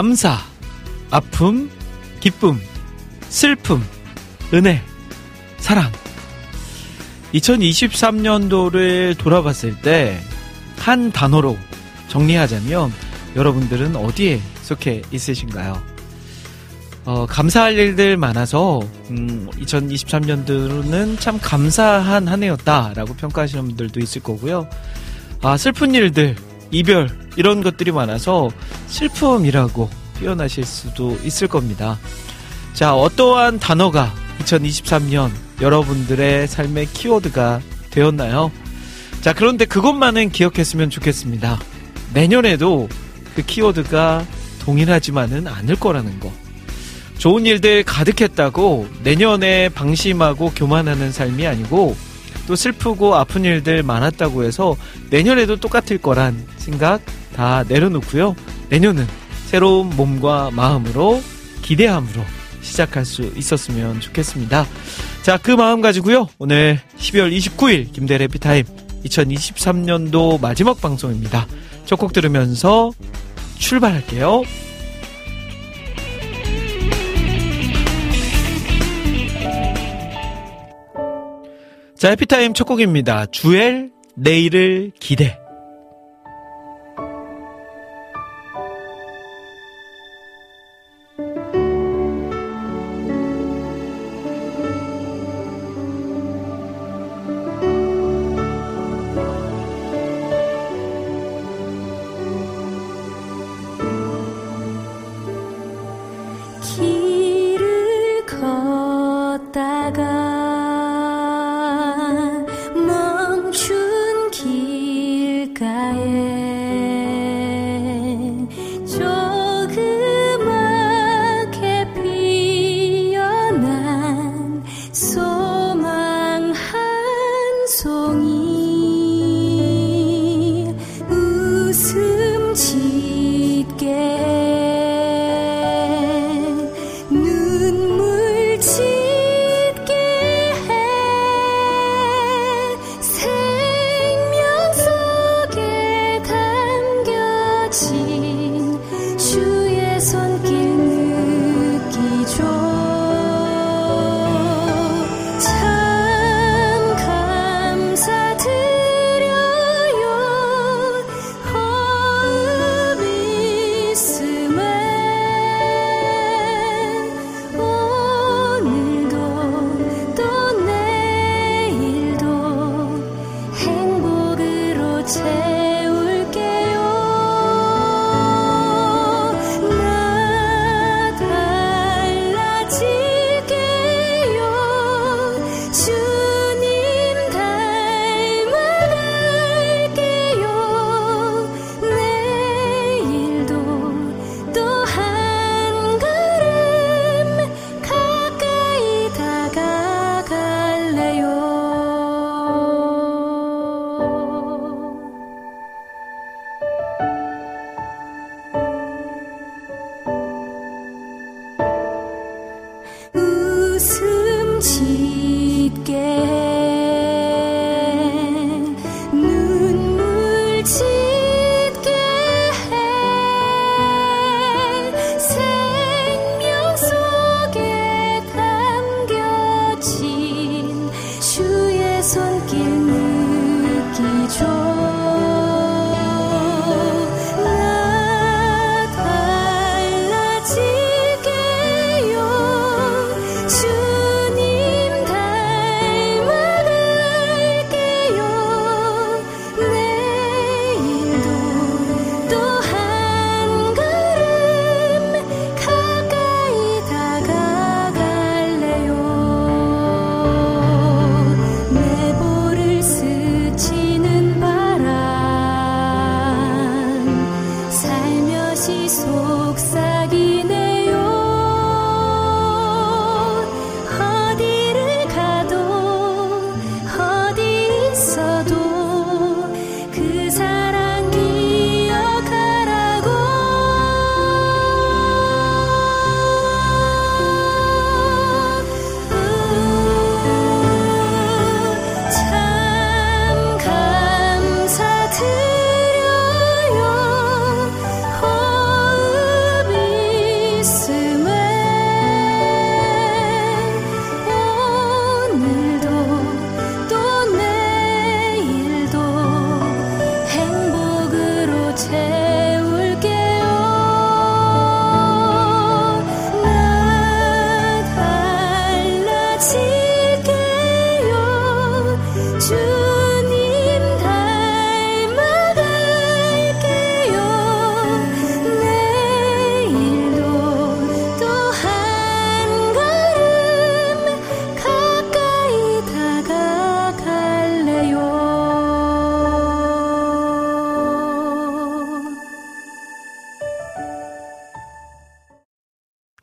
감사, 아픔, 기쁨, 슬픔, 은혜, 사랑. 2023년도를 돌아봤을 때 한 단어로 정리하자면 여러분들은 어디에 속해 있으신가요? 어, 감사할 일들 많아서 음, 2023년도는 참 감사한 한 해였다라고 평가하시는 분들도 있을 거고요. 아 슬픈 일들, 이별 이런 것들이 많아서 슬픔이라고 표현하실 수도 있을 겁니다. 자, 어떠한 단어가 2023년 여러분들의 삶의 키워드가 되었나요? 자, 그런데 그것만은 기억했으면 좋겠습니다. 내년에도 그 키워드가 동일하지만은 않을 거라는 거. 좋은 일들 가득했다고 내년에 방심하고 교만하는 삶이 아니고 또 슬프고 아픈 일들 많았다고 해서 내년에도 똑같을 거란 생각 다 내려놓고요. 내년은 새로운 몸과 마음으로 기대함으로 시작할 수 있었으면 좋겠습니다. 자, 그 마음 가지고요. 오늘 12월 29일 김대래 피타임 2023년도 마지막 방송입니다. 첫 곡 들으면서 출발할게요. 자, 해피타임 첫 곡입니다. 주엘, 내일을 기대.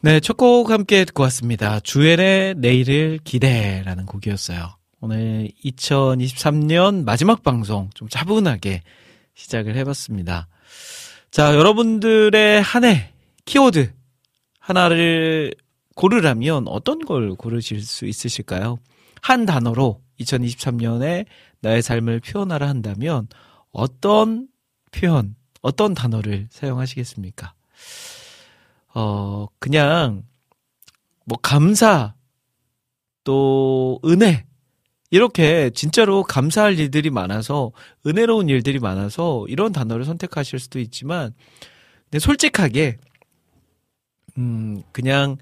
네, 첫 곡 함께 듣고 왔습니다. 주엘의 내일을 기대라는 곡이었어요. 오늘 2023년 마지막 방송 좀 차분하게 시작을 해봤습니다. 자, 여러분들의 한 해 키워드 하나를 고르라면 어떤 걸 고르실 수 있으실까요? 한 단어로 2023년에 나의 삶을 표현하라 한다면 어떤 표현, 어떤 단어를 사용하시겠습니까? 어, 그냥, 뭐, 감사, 또, 은혜, 이렇게 진짜로 감사할 일들이 많아서, 은혜로운 일들이 많아서, 이런 단어를 선택하실 수도 있지만, 근데 솔직하게, 음, 그냥,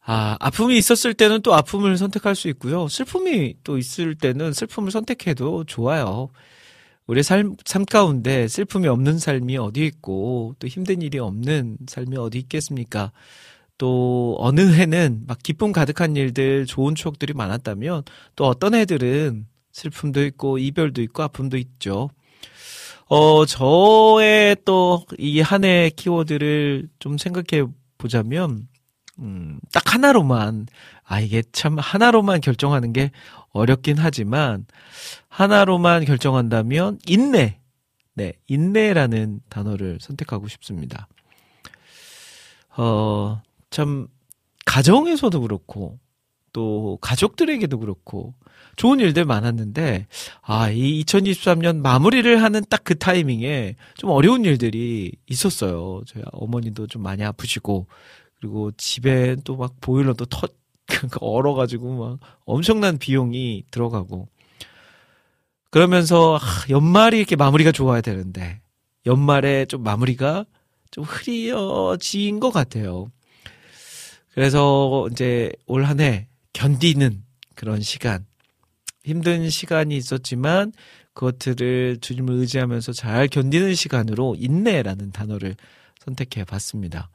아, 아픔이 있었을 때는 또 아픔을 선택할 수 있고요. 슬픔이 또 있을 때는 슬픔을 선택해도 좋아요. 우리 삶, 삶 가운데 슬픔이 없는 삶이 어디 있고 또 힘든 일이 없는 삶이 어디 있겠습니까? 또 어느 해는 막 기쁨 가득한 일들, 좋은 추억들이 많았다면 또 어떤 해들은 슬픔도 있고 이별도 있고 아픔도 있죠. 어, 저의 또 이 한해 키워드를 좀 생각해 보자면, 음, 딱 하나로만, 아, 이게 참 하나로만 결정하는 게 어렵긴 하지만 하나로만 결정한다면 인내. 네, 인내라는 단어를 선택하고 싶습니다. 어, 참 가정에서도 그렇고 또 가족들에게도 그렇고 좋은 일들 많았는데 아, 이 2023년 마무리를 하는 딱 그 타이밍에 좀 어려운 일들이 있었어요. 저희 어머니도 좀 많이 아프시고 그리고 집에 또 막 보일러도 터 그러니까 얼어가지고 막 엄청난 비용이 들어가고 그러면서 아, 연말이 이렇게 마무리가 좋아야 되는데 연말에 좀 마무리가 좀 흐려진 것 같아요. 그래서 이제 올 한 해 견디는 그런 시간 힘든 시간이 있었지만 그것들을 주님을 의지하면서 잘 견디는 시간으로 인내라는 단어를 선택해 봤습니다.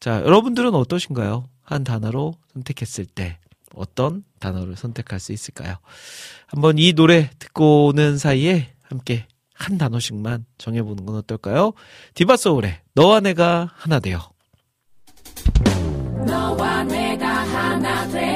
자, 여러분들은 어떠신가요? 한 단어로 선택했을 때 어떤 단어를 선택할 수 있을까요? 한번 이 노래 듣고 오는 사이에 함께 한 단어씩만 정해보는 건 어떨까요? 디바소울의 너와 내가 하나 되어. 너와 내가 하나 되어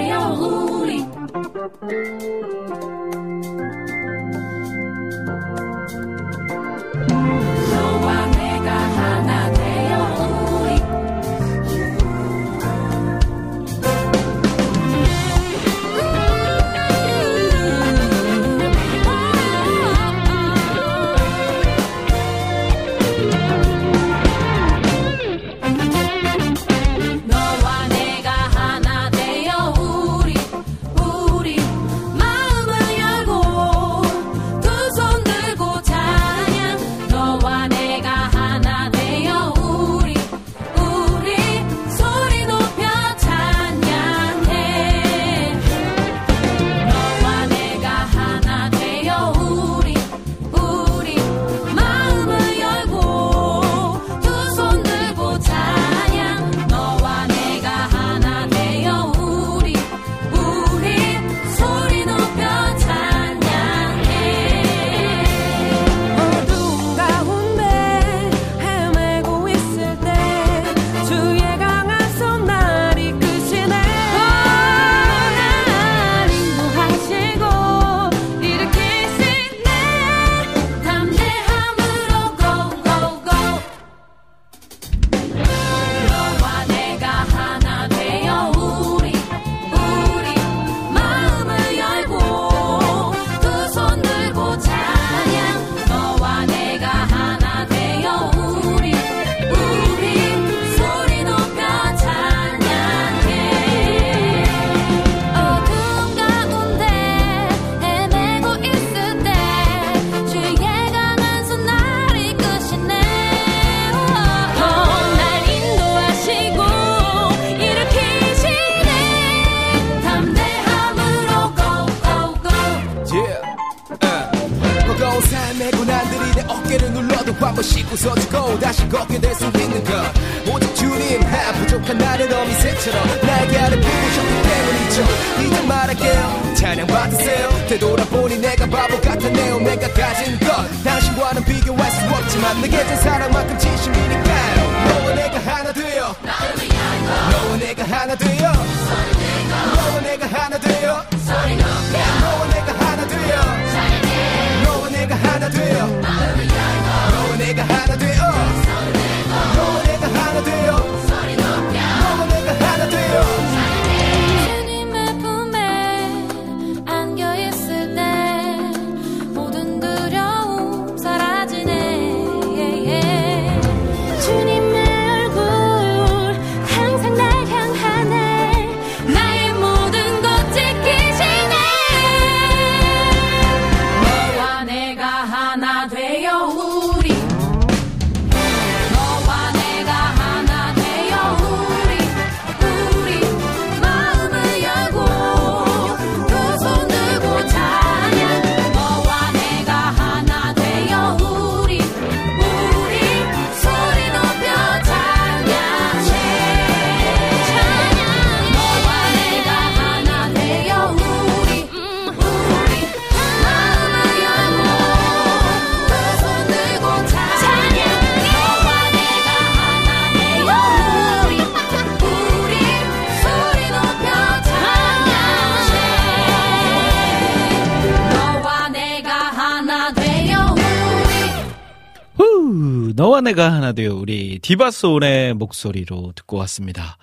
디바 소울의 목소리로 듣고 왔습니다.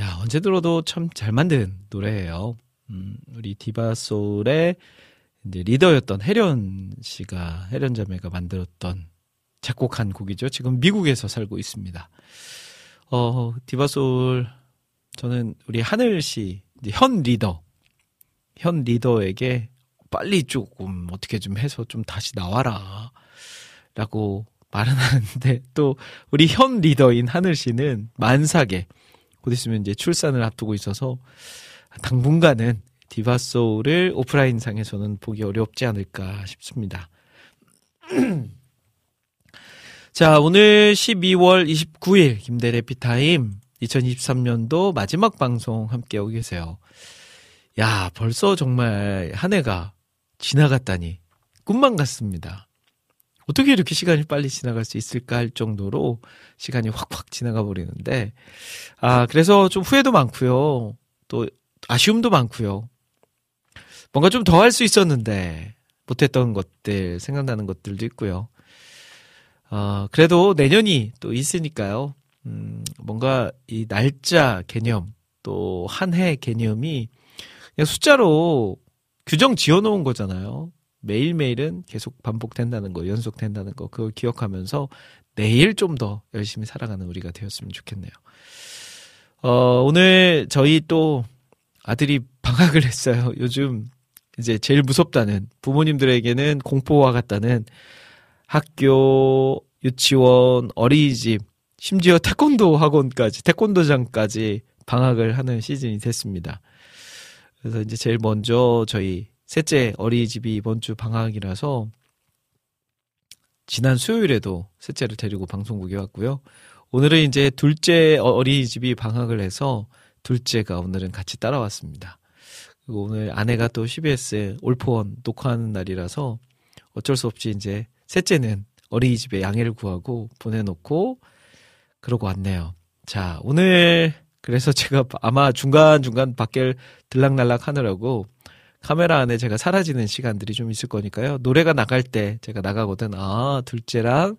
야, 언제 들어도 참 잘 만든 노래예요. 음, 우리 디바 소울의 이제 리더였던 혜련 씨가, 혜련 자매가 만들었던 작곡한 곡이죠. 지금 미국에서 살고 있습니다. 어, 디바 소울, 저는 우리 하늘 씨, 현 리더, 현 리더에게 빨리 조금 어떻게 좀 해서 좀 다시 나와라. 라고 말은 하는데 또 우리 현 리더인 하늘 씨는 만삭에 곧 있으면 이제 출산을 앞두고 있어서 당분간은 디바소울을 오프라인 상에서는 보기 어렵지 않을까 싶습니다. 자, 오늘 12월 29일 김대래 피타임 2023년도 마지막 방송 함께하고 계세요. 야, 벌써 정말 한 해가 지나갔다니 꿈만 같습니다. 어떻게 이렇게 시간이 빨리 지나갈 수 있을까 할 정도로 시간이 확확 지나가 버리는데, 아, 그래서 좀 후회도 많고요. 또 아쉬움도 많고요. 뭔가 좀 더 할 수 있었는데, 못했던 것들, 생각나는 것들도 있고요. 어, 그래도 내년이 또 있으니까요. 음, 뭔가 이 날짜 개념, 또 한 해 개념이 그냥 숫자로 규정 지어 놓은 거잖아요. 매일매일은 계속 반복된다는 거, 연속된다는 거, 그걸 기억하면서 내일 좀 더 열심히 살아가는 우리가 되었으면 좋겠네요. 어, 오늘 저희 또 아들이 방학을 했어요. 요즘 이제 제일 무섭다는 부모님들에게는 공포와 같다는 학교, 유치원, 어린이집, 심지어 태권도 학원까지, 태권도장까지 방학을 하는 시즌이 됐습니다. 그래서 이제 제일 먼저 저희 셋째 어린이집이 이번 주 방학이라서 지난 수요일에도 셋째를 데리고 방송국에 왔고요. 오늘은 이제 둘째 어린이집이 방학을 해서 둘째가 오늘은 같이 따라왔습니다. 그리고 오늘 아내가 또 CBS 올포원 녹화하는 날이라서 어쩔 수 없이 이제 셋째는 어린이집에 양해를 구하고 보내놓고 그러고 왔네요. 자, 오늘 그래서 제가 아마 중간중간 밖에 들락날락 하느라고 카메라 안에 제가 사라지는 시간들이 좀 있을 거니까요. 노래가 나갈 때 제가 나가거든. 아, 둘째랑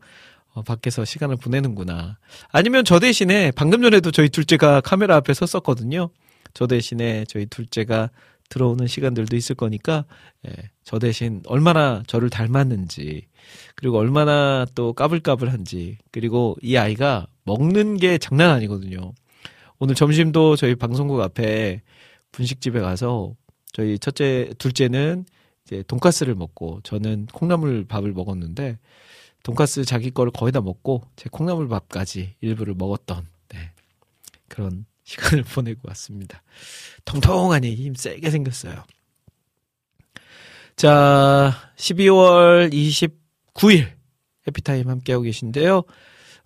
어, 밖에서 시간을 보내는구나. 아니면 저 대신에 방금 전에도 저희 둘째가 카메라 앞에 섰었거든요. 저 대신에 저희 둘째가 들어오는 시간들도 있을 거니까 예, 저 대신 얼마나 저를 닮았는지 그리고 얼마나 또 까불까불한지 그리고 이 아이가 먹는 게 장난 아니거든요. 오늘 점심도 저희 방송국 앞에 분식집에 가서 저희 첫째, 둘째는 이제 돈가스를 먹고 저는 콩나물 밥을 먹었는데 돈가스 자기 거를 거의 다 먹고 제 콩나물 밥까지 일부를 먹었던 네, 그런 시간을 보내고 왔습니다. 통통하니 힘 세게 생겼어요. 자, 12월 29일 해피타임 함께하고 계신데요.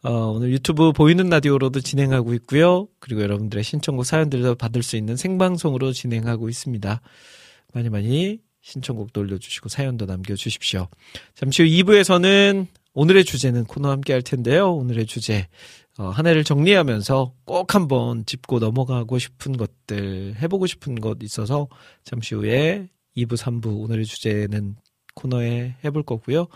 어, 오늘 유튜브 보이는 라디오로도 진행하고 있고요. 그리고 여러분들의 신청곡 사연들도 받을 수 있는 생방송으로 진행하고 있습니다. 많이 많이 신청곡도 올려주시고 사연도 남겨주십시오. 잠시 후 2부에서는 오늘의 주제는 코너 함께 할 텐데요. 오늘의 주제 어, 한 해를 정리하면서 꼭 한번 짚고 넘어가고 싶은 것들 해보고 싶은 것 있어서 잠시 후에 2부, 3부 오늘의 주제는 코너에 해볼 거고요.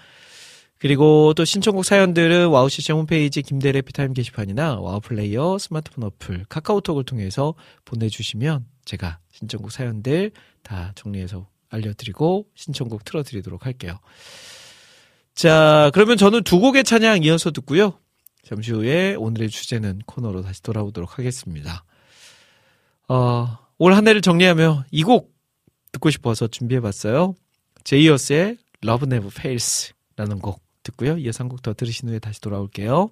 그리고 또 신청곡 사연들은 와우 CCM 홈페이지 김대일의 해피타임 게시판이나 와우 플레이어 스마트폰 어플 카카오톡을 통해서 보내주시면 제가 신청곡 사연들 다 정리해서 알려드리고 신청곡 틀어드리도록 할게요. 자, 그러면 저는 두 곡의 찬양 이어서 듣고요. 잠시 후에 오늘의 주제는 코너로 다시 돌아오도록 하겠습니다. 어, 올 한 해를 정리하며 이 곡 듣고 싶어서 준비해봤어요. 제이어스의 Love Never Fails 라는 곡 듣고요. 이어서 한곡 더 들으신 후에 다시 돌아올게요.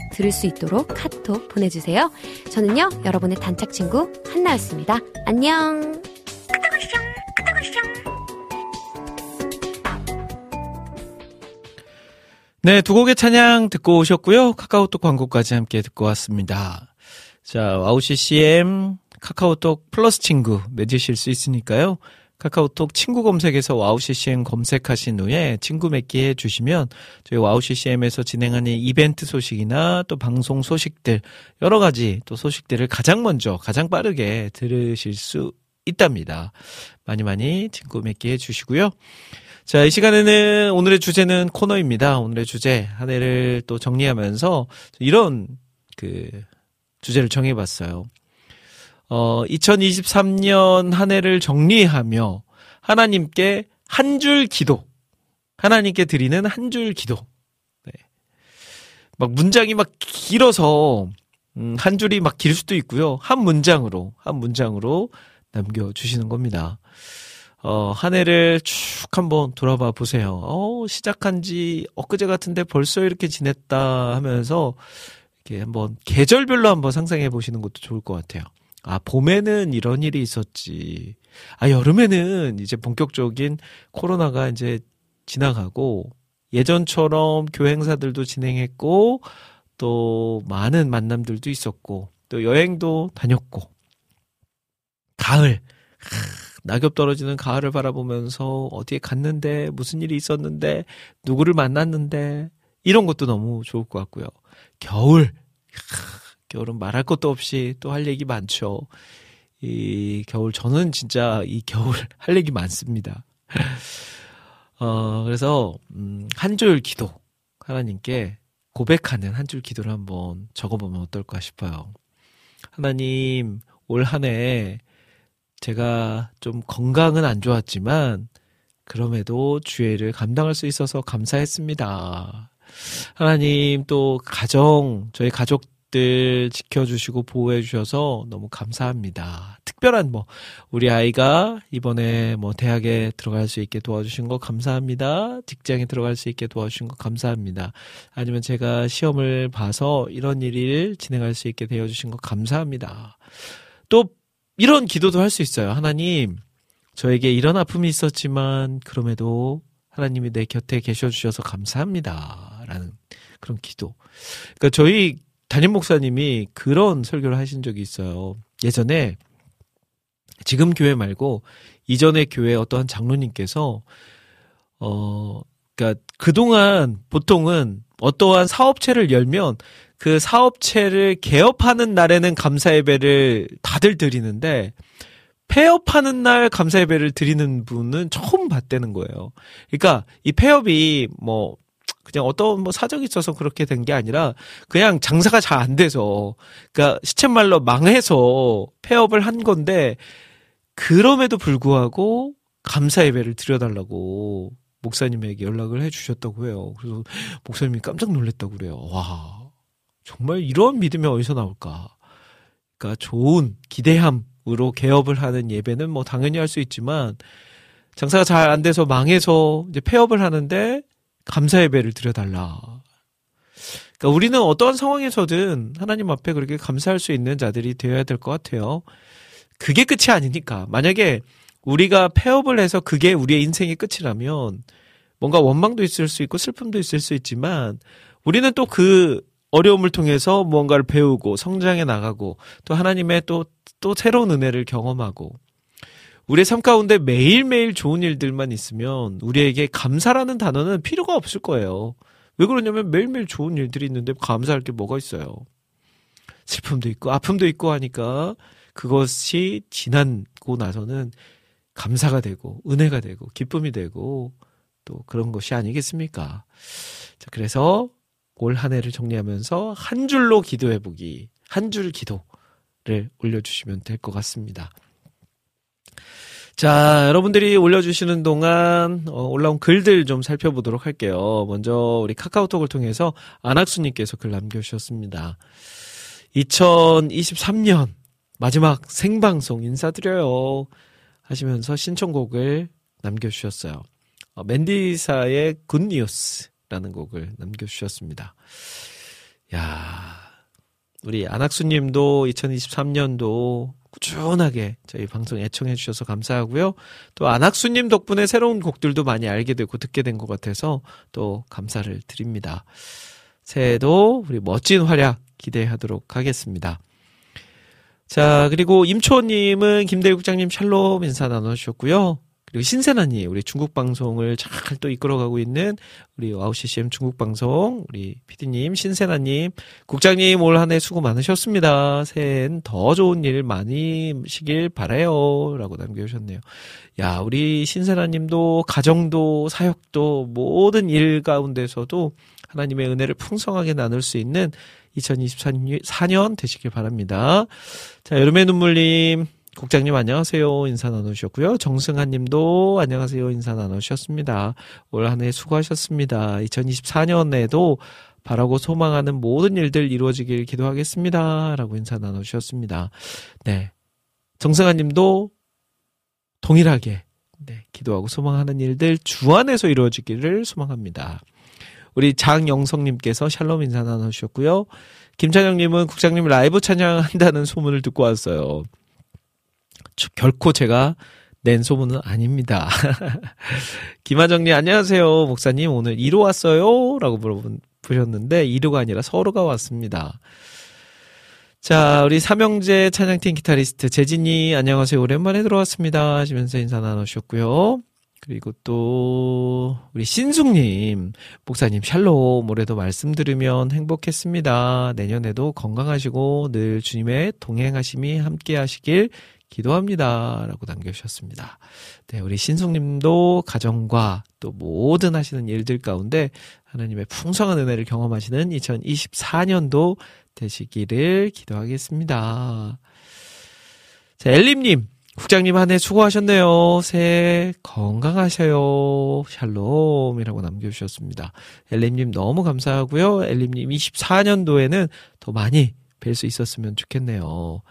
들을 수 있도록 카톡 보내주세요. 저는요, 여러분의 단짝 친구 한나였습니다. 안녕! 네, 두 곡의 찬양 듣고 오셨고요. 카카오톡 광고까지 함께 듣고 왔습니다. 자, 와우 CCM 카카오톡 플러스 친구 맺으실 수 있으니까요. 카카오톡 친구 검색에서 와우 CCM 검색하신 후에 친구 맺기 해 주시면 저희 와우 CCM에서 진행하는 이벤트 소식이나 또 방송 소식들 여러 가지 또 소식들을 가장 먼저 가장 빠르게 들으실 수 있답니다. 많이 많이 친구 맺기 해 주시고요. 자, 이 시간에는 오늘의 주제는 코너입니다. 오늘의 주제 한 해를 또 정리하면서 이런 그 주제를 정해 봤어요. 어, 2023년 한 해를 정리하며 하나님께 한 줄 기도. 하나님께 드리는 한 줄 기도. 네. 막 문장이 막 길어서 음, 한 줄이 막 길 수도 있고요. 한 문장으로 한 문장으로 남겨 주시는 겁니다. 어, 한 해를 쭉 한번 돌아봐 보세요. 어, 시작한 지 엊그제 같은데 벌써 이렇게 지냈다 하면서 이렇게 한번 계절별로 한번 상상해 보시는 것도 좋을 것 같아요. 아, 봄에는 이런 일이 있었지. 아, 여름에는 이제 본격적인 코로나가 이제 지나가고, 예전처럼 교회 행사들도 진행했고, 또 많은 만남들도 있었고, 또 여행도 다녔고, 가을. 낙엽 떨어지는 가을을 바라보면서 어디에 갔는데, 무슨 일이 있었는데, 누구를 만났는데, 이런 것도 너무 좋을 것 같고요. 겨울. 겨울은 말할 것도 없이 또 할 얘기 많죠. 이 겨울, 저는 진짜 이 겨울 할 얘기 많습니다. 어, 그래서, 음, 한 줄 기도. 하나님께 고백하는 한 줄 기도를 한번 적어보면 어떨까 싶어요. 하나님, 올 한해 제가 좀 건강은 안 좋았지만, 그럼에도 주의를 감당할 수 있어서 감사했습니다. 하나님 또 가정, 저희 가족 들 지켜주시고 보호해주셔서 너무 감사합니다. 특별한 뭐, 우리 아이가 이번에 뭐 대학에 들어갈 수 있게 도와주신 거 감사합니다. 직장에 들어갈 수 있게 도와주신 거 감사합니다. 아니면 제가 시험을 봐서 이런 일을 진행할 수 있게 되어주신 거 감사합니다. 또, 이런 기도도 할 수 있어요. 하나님, 저에게 이런 아픔이 있었지만, 그럼에도 하나님이 내 곁에 계셔 주셔서 감사합니다. 라는 그런 기도. 그러니까 저희 담임 목사님이 그런 설교를 하신 적이 있어요. 예전에 지금 교회 말고 이전의 교회 어떠한 장로님께서 어 그러니까 그동안 보통은 어떠한 사업체를 열면 그 사업체를 개업하는 날에는 감사 예배를 다들 드리는데 폐업하는 날 감사 예배를 드리는 분은 처음 봤다는 거예요. 그러니까 이 폐업이 뭐 그냥 어떤 뭐 사정이 있어서 그렇게 된 게 아니라 그냥 장사가 잘 안 돼서 그러니까 시쳇말로 망해서 폐업을 한 건데 그럼에도 불구하고 감사 예배를 드려달라고 목사님에게 연락을 해주셨다고 해요. 그래서 목사님이 깜짝 놀랐다고 그래요. 와 정말 이런 믿음이 어디서 나올까? 그러니까 좋은 기대함으로 개업을 하는 예배는 뭐 당연히 할 수 있지만 장사가 잘 안 돼서 망해서 이제 폐업을 하는데 감사 예배를 드려달라. 그러니까 우리는 어떠한 상황에서든 하나님 앞에 그렇게 감사할 수 있는 자들이 되어야 될 것 같아요. 그게 끝이 아니니까. 만약에 우리가 폐업을 해서 그게 우리의 인생의 끝이라면 뭔가 원망도 있을 수 있고 슬픔도 있을 수 있지만 우리는 또 그 어려움을 통해서 무언가를 배우고 성장해 나가고 또 하나님의 또, 또 새로운 은혜를 경험하고 우리의 삶 가운데 매일매일 좋은 일들만 있으면 우리에게 감사라는 단어는 필요가 없을 거예요. 왜 그러냐면 매일매일 좋은 일들이 있는데 감사할 게 뭐가 있어요. 슬픔도 있고 아픔도 있고 하니까 그것이 지나고 나서는 감사가 되고 은혜가 되고 기쁨이 되고 또 그런 것이 아니겠습니까? 자, 그래서 올 한 해를 정리하면서 한 줄로 기도해 보기, 한 줄 기도를 올려주시면 될 것 같습니다. 자, 여러분들이 올려주시는 동안 어, 올라온 글들 좀 살펴보도록 할게요. 먼저 우리 카카오톡을 통해서 안학수님께서 글 남겨주셨습니다. 2023년 마지막 생방송 인사드려요. 하시면서 신청곡을 남겨주셨어요. 어, 맨디사의 굿뉴스라는 곡을 남겨주셨습니다. 야 우리 안학수님도 2023년도 꾸준하게 저희 방송 애청해 주셔서 감사하고요. 또 안학수님 덕분에 새로운 곡들도 많이 알게 되고 듣게 된 것 같아서 또 감사를 드립니다. 새해도 우리 멋진 활약 기대하도록 하겠습니다. 자, 그리고 임초님은 김대일 국장님 샬롬 인사 나눠주셨고요. 그리고 신세나님, 우리 중국 방송을 잘 또 이끌어가고 있는 우리 와우 CCM 중국 방송, 우리 피디님, 신세나님, 국장님 올 한 해 수고 많으셨습니다. 새해엔 더 좋은 일 많으시길 바래요. 라고 남겨주셨네요. 야, 우리 신세나님도 가정도 사역도 모든 일 가운데서도 하나님의 은혜를 풍성하게 나눌 수 있는 2024년 되시길 바랍니다. 자, 여름의 눈물님, 국장님 안녕하세요. 인사 나누셨고요. 정승환 님도 안녕하세요. 인사 나누셨습니다. 올 한해 수고하셨습니다. 2024년에도 바라고 소망하는 모든 일들 이루어지길 기도하겠습니다. 라고 인사 나누셨습니다. 네. 정승환 님도 동일하게 네, 기도하고 소망하는 일들 주 안에서 이루어지기를 소망합니다. 우리 장영성님께서 샬롬 인사 나누셨고요. 김찬영님은 국장님 라이브 찬양한다는 소문을 듣고 왔어요. 결코 제가 낸 소문은 아닙니다. 김하정님, 안녕하세요. 목사님, 오늘 2로 왔어요? 라고 물어보셨는데, 2로가 아니라 서로가 왔습니다. 자, 우리 삼형제 찬양팀 기타리스트 재진이, 안녕하세요. 오랜만에 들어왔습니다. 하시면서 인사 나누셨고요. 그리고 또, 우리 신숙님, 목사님, 샬롬, 올해도 말씀 들으면 행복했습니다. 내년에도 건강하시고 늘 주님의 동행하심이 함께 하시길 기도합니다. 라고 남겨주셨습니다. 네, 우리 신숙님도 가정과 또 모든 하시는 일들 가운데 하나님의 풍성한 은혜를 경험하시는 2024년도 되시기를 기도하겠습니다. 자, 엘림님, 국장님 한 해 수고하셨네요. 새해 건강하셔요. 샬롬이라고 남겨주셨습니다. 엘림님 너무 감사하고요. 엘림님 24년도에는 더 많이 뵐 수 있었으면 좋겠네요.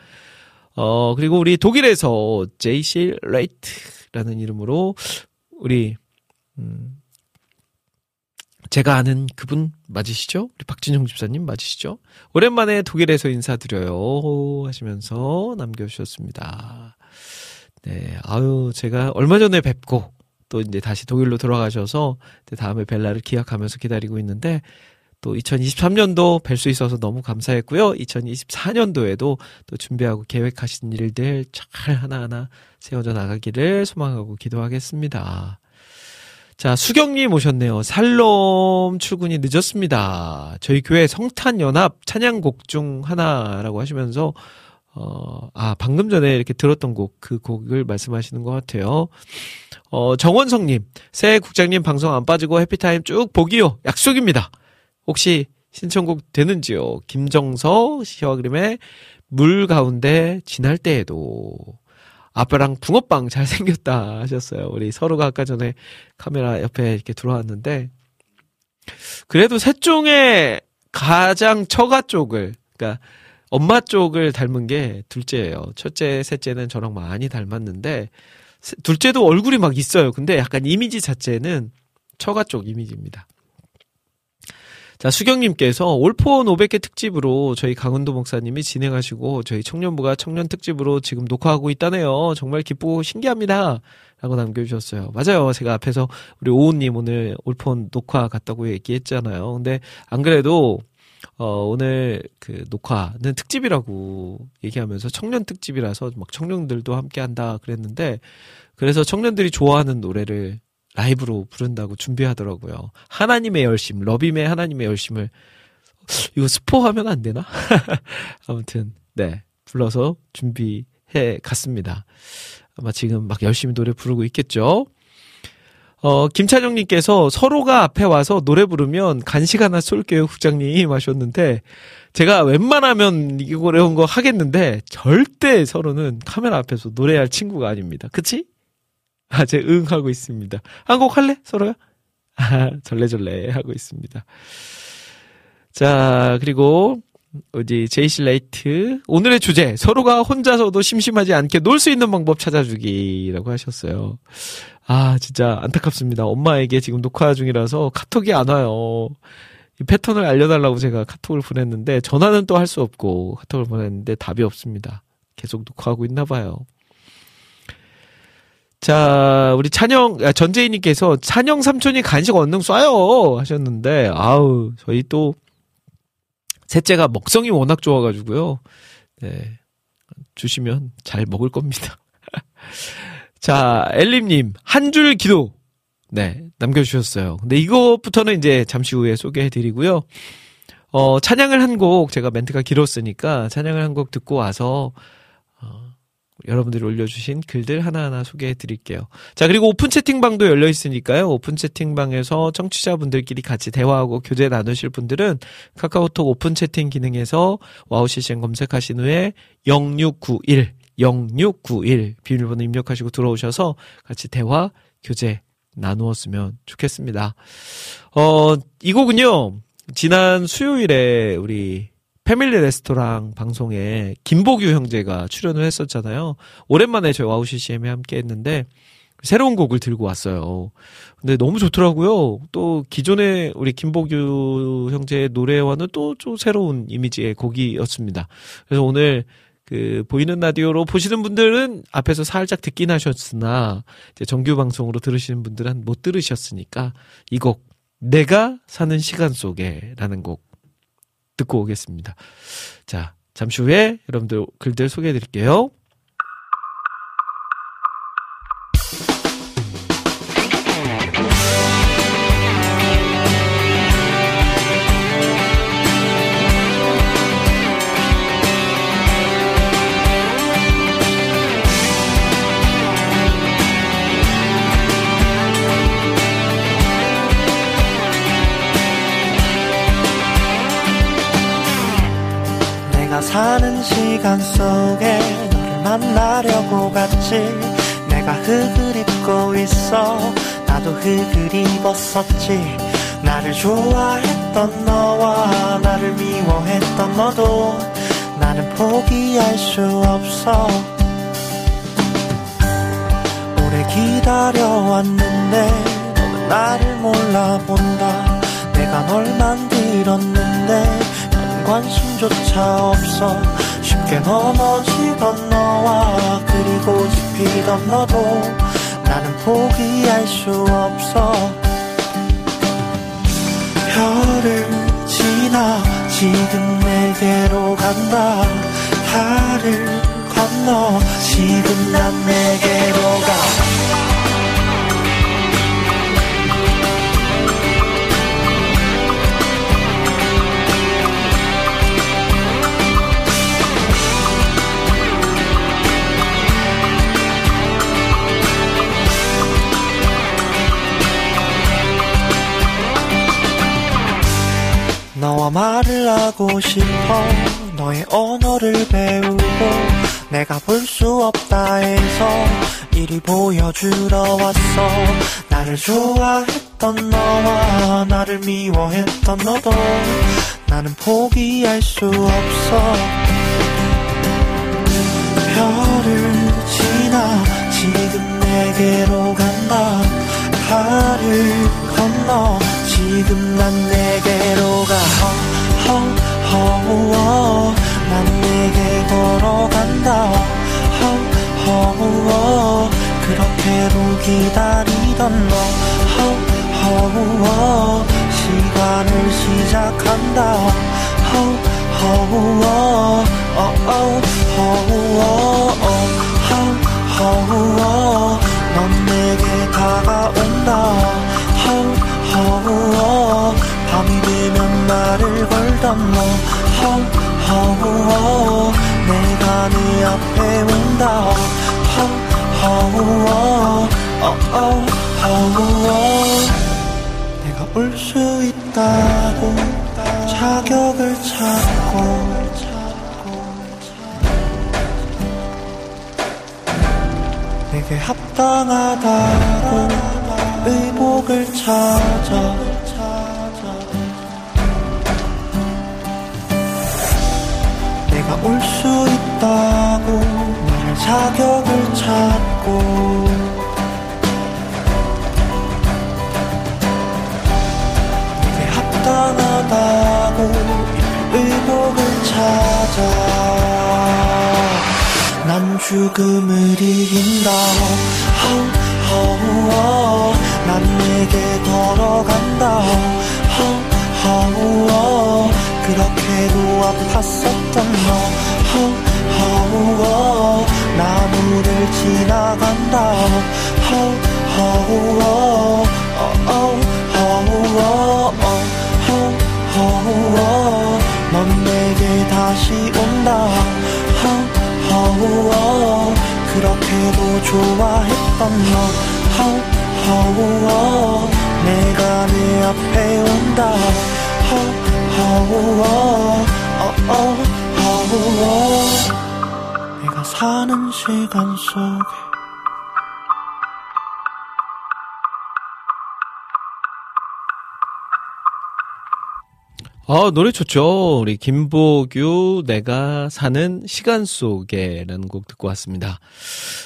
어, 그리고 우리 독일에서 제이시 레이트라는 이름으로 우리, 음, 제가 아는 그분 맞으시죠? 우리 박진영 집사님 맞으시죠? 오랜만에 독일에서 인사드려요. 하시면서 남겨주셨습니다. 네, 아유, 제가 얼마 전에 뵙고 또 이제 다시 독일로 돌아가셔서 다음에 벨라를 기약하면서 기다리고 있는데 또 2023년도 뵐 수 있어서 너무 감사했고요. 2024년도에도 또 준비하고 계획하신 일들 잘 하나하나 세워져 나가기를 소망하고 기도하겠습니다. 자, 수경님 오셨네요. 살롬 출근이 늦었습니다. 저희 교회 성탄연합 찬양곡 중 하나라고 하시면서, 어, 아, 방금 전에 이렇게 들었던 곡, 그 곡을 말씀하시는 것 같아요. 어, 정원성님, 새해 국장님 방송 안 빠지고 해피타임 쭉 보기요. 약속입니다. 혹시 신청곡 되는지요? 김정서 시와 그림의 물 가운데 지날 때에도 아빠랑 붕어빵 잘생겼다 하셨어요. 우리 서로가 아까 전에 카메라 옆에 이렇게 들어왔는데 그래도 셋 중에 가장 처가 쪽을 그러니까 엄마 쪽을 닮은 게 둘째예요. 첫째, 셋째는 저랑 많이 닮았는데 둘째도 얼굴이 막 있어요. 근데 약간 이미지 자체는 처가 쪽 이미지입니다. 자, 수경님께서 올포 500개 특집으로 저희 강은도 목사님이 진행하시고 저희 청년부가 청년 특집으로 지금 녹화하고 있다네요. 정말 기쁘고 신기합니다. 라고 남겨주셨어요. 맞아요. 제가 앞에서 우리 오우님 오늘 올폰 녹화 갔다고 얘기했잖아요. 근데 안 그래도 어, 오늘 그 녹화는 특집이라고 얘기하면서 청년 특집이라서 막 청년들도 함께 한다 그랬는데 그래서 청년들이 좋아하는 노래를 라이브로 부른다고 준비하더라고요. 하나님의 열심, 러빔의 하나님의 열심을 이거 스포하면 안 되나? 아무튼 네 불러서 준비해 갔습니다. 아마 지금 막 열심히 노래 부르고 있겠죠. 어, 김찬영님께서 서로가 앞에 와서 노래 부르면 간식 하나 쏠게요, 국장님 하셨는데, 제가 웬만하면 이거 어려운 거 하겠는데, 절대 서로는 카메라 앞에서 노래할 친구가 아닙니다. 그치? 아, 제응 하고 있습니다. 한곡 할래? 서로요? 아, 절레절레 하고 있습니다. 자, 그리고 어디 제이시 레이트 오늘의 주제 서로가 혼자서도 심심하지 않게 놀 수 있는 방법 찾아주기라고 하셨어요. 아 진짜 안타깝습니다. 엄마에게 지금 녹화 중이라서 카톡이 안 와요. 이 패턴을 알려달라고 제가 카톡을 보냈는데 전화는 또 할 수 없고 카톡을 보냈는데 답이 없습니다. 계속 녹화하고 있나 봐요. 자, 우리 찬영, 아, 전재희님께서 찬영 삼촌이 간식 언능 쏴요! 하셨는데, 아우, 저희 또, 셋째가 먹성이 워낙 좋아가지고요. 네. 주시면 잘 먹을 겁니다. 자, 엘림님, 한 줄 기도. 네, 남겨주셨어요. 근데 이것부터는 이제 잠시 후에 소개해드리고요. 어, 찬양을 한 곡, 제가 멘트가 길었으니까 찬양을 한 곡 듣고 와서, 어, 여러분들이 올려주신 글들 하나하나 소개해 드릴게요. 자, 그리고 오픈 채팅방도 열려 있으니까요. 오픈 채팅방에서 청취자분들끼리 같이 대화하고 교제 나누실 분들은 카카오톡 오픈 채팅 기능에서 와우 CCM 검색하신 후에 0691, 0691 비밀번호 입력하시고 들어오셔서 같이 대화, 교제 나누었으면 좋겠습니다. 어, 이 곡은요, 지난 수요일에 우리 패밀리 레스토랑 방송에 김보규 형제가 출연을 했었잖아요. 오랜만에 저희 와우 CCM에 함께 했는데 새로운 곡을 들고 왔어요. 근데 너무 좋더라고요. 또 기존의 우리 김보규 형제의 노래와는 또 좀 새로운 이미지의 곡이었습니다. 그래서 오늘 그 보이는 라디오로 보시는 분들은 앞에서 살짝 듣긴 하셨으나 이제 정규 방송으로 들으시는 분들은 못 들으셨으니까 이 곡 내가 사는 시간 속에라는 곡 듣고 오겠습니다. 자, 잠시 후에 여러분들 글들 소개해 드릴게요. 시간 속에 너를 만나려고 갔지. 내가 흙을 입고 있어 나도 흙을 입었었지. 나를 좋아했던 너와 나를 미워했던 너도 나는 포기할 수 없어. 오래 기다려왔는데 너는 나를 몰라본다. 내가 널 만들었는데 난 관심조차 없어 쉽게 넘어지던 너와 그리고 지피던 너도 나는 포기할 수 없어. 별을 지나 지금 내게로 간다. 달을 건너 지금 난 내게로 하고 싶어. 너의 언어를 배우고 내가 볼 수 없다 해서 이리 보여주러 왔어. 나를 좋아했던 너와 나를 미워했던 너도 나는 포기할 수 없어. 별을 지나 지금 내게로 간다. 달을 건너 지금 난 내게로 가 허허허 난 내게 걸어간다. 허허허 그렇게로 기다리던 너. 허허허 시간을 시작한다. 허허허 어어 허허허 허허허 넌 내게 다가온다. 허허허 밤이 되면 말을 걸던 너 허허허 내가 네 앞에 온다. 어어 허허 내가 올 수 있다고 자격을 찾고 내게 합당하다고 의복을 찾아 올 수 있다고 말할 자격을 찾고 내게 합당하다고 의복을 찾아 난 죽음을 이긴다. 난 내게 걸어간다. 그렇게 도 아팠었던 너. 나무를 지나간다. 허허허 허허허 넌 내게 다시 온다. 그렇게도 좋아했던 너. 내가 내 앞에 온다 내가 사는 시간 속에 아, 노래 좋죠. 우리 김보규 내가 사는 시간 속에라는 곡 듣고 왔습니다.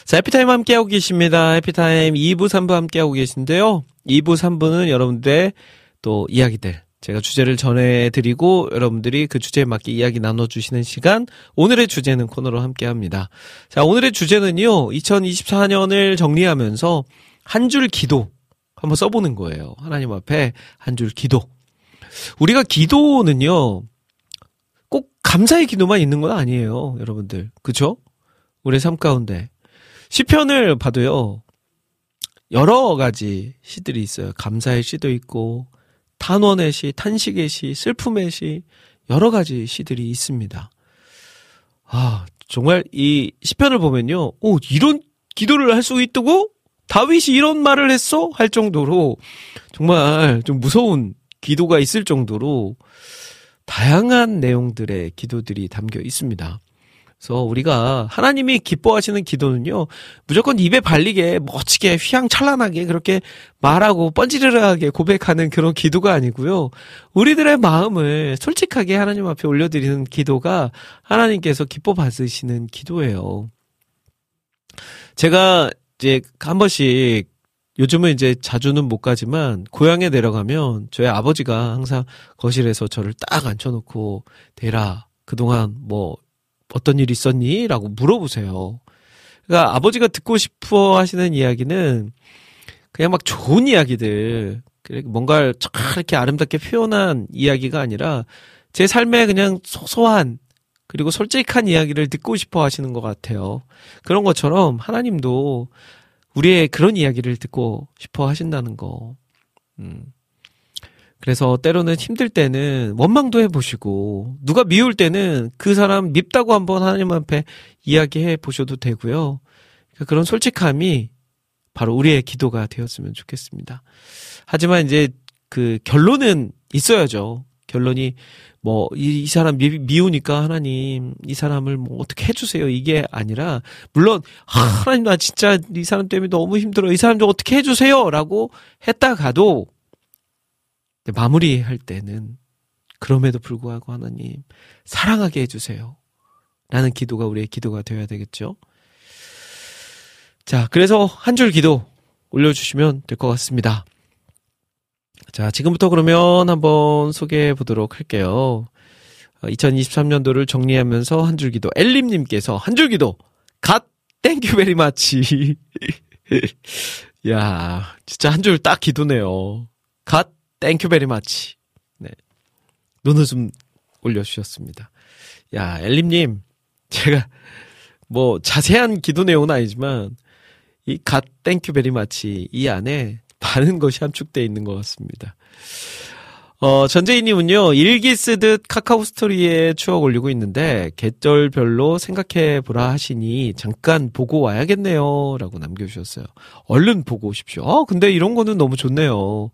자, 해피타임 함께하고 계십니다. 해피타임 2부, 3부 함께하고 계신데요. 2부, 3부는 여러분들의 또 이야기들, 제가 주제를 전해드리고 여러분들이 그 주제에 맞게 이야기 나눠주시는 시간, 오늘의 주제는 코너로 함께합니다. 자, 오늘의 주제는요, 2024년을 정리하면서 한 줄 기도 한번 써보는 거예요. 하나님 앞에 한 줄 기도. 우리가 기도는요, 꼭 감사의 기도만 있는 건 아니에요, 여러분들. 그쵸? 우리 삶 가운데. 시편을 봐도요, 여러 가지 시들이 있어요. 감사의 시도 있고, 탄원의 시, 탄식의 시, 슬픔의 시, 여러 가지 시들이 있습니다. 아, 정말 이 시편을 보면요, 오, 이런 기도를 할 수 있다고? 다윗이 이런 말을 했어? 할 정도로 정말 좀 무서운 기도가 있을 정도로 다양한 내용들의 기도들이 담겨 있습니다. 그래서 우리가 하나님이 기뻐하시는 기도는요, 무조건 입에 발리게 멋지게 휘황찬란하게 그렇게 말하고 뻔지르르하게 고백하는 그런 기도가 아니고요. 우리들의 마음을 솔직하게 하나님 앞에 올려드리는 기도가 하나님께서 기뻐 받으시는 기도예요. 제가 이제 한 번씩 요즘은 이제 자주는 못 가지만 고향에 내려가면 저희 아버지가 항상 거실에서 저를 딱 앉혀놓고 대라 그동안 뭐 어떤 일 있었니? 라고 물어보세요. 그러니까 아버지가 듣고 싶어 하시는 이야기는 그냥 막 좋은 이야기들 뭔가를 이렇게 아름답게 표현한 이야기가 아니라 제 삶에 그냥 소소한 그리고 솔직한 이야기를 듣고 싶어 하시는 것 같아요. 그런 것처럼 하나님도 우리의 그런 이야기를 듣고 싶어 하신다는 거. 음. 그래서 때로는 힘들 때는 원망도 해보시고, 누가 미울 때는 그 사람 밉다고 한번 하나님 앞에 이야기해 보셔도 되고요. 그러니까 그런 솔직함이 바로 우리의 기도가 되었으면 좋겠습니다. 하지만 이제 그 결론은 있어야죠. 결론이 뭐, 이, 이 사람 미, 미우니까 하나님, 이 사람을 뭐 어떻게 해주세요. 이게 아니라, 물론, 아, 하나님, 나 진짜 이 사람 때문에 너무 힘들어. 이 사람 좀 어떻게 해주세요. 라고 했다가도, 마무리할 때는, 그럼에도 불구하고 하나님, 사랑하게 해주세요. 라는 기도가 우리의 기도가 되어야 되겠죠. 자, 그래서 한 줄 기도 올려주시면 될 것 같습니다. 자, 지금부터 그러면 한번 소개해 보도록 할게요. 2023년도를 어, 정리하면서 한 줄 기도. 엘림님께서 한 줄 기도. God, thank you very much. 야, 진짜 한 줄 딱 기도네요. God, thank you very much. 네. 눈웃음 올려주셨습니다. 야, 엘림님. 제가 뭐 자세한 기도 내용은 아니지만 이 God, thank you very much 이 안에 많은 것이 함축되어 있는 것 같습니다. 어, 전재희님은요, 일기 쓰듯 카카오 스토리에 추억 올리고 있는데, 계절별로 생각해 보라 하시니, 잠깐 보고 와야겠네요. 라고 남겨주셨어요. 얼른 보고 오십시오. 어, 근데 이런 거는 너무 좋네요.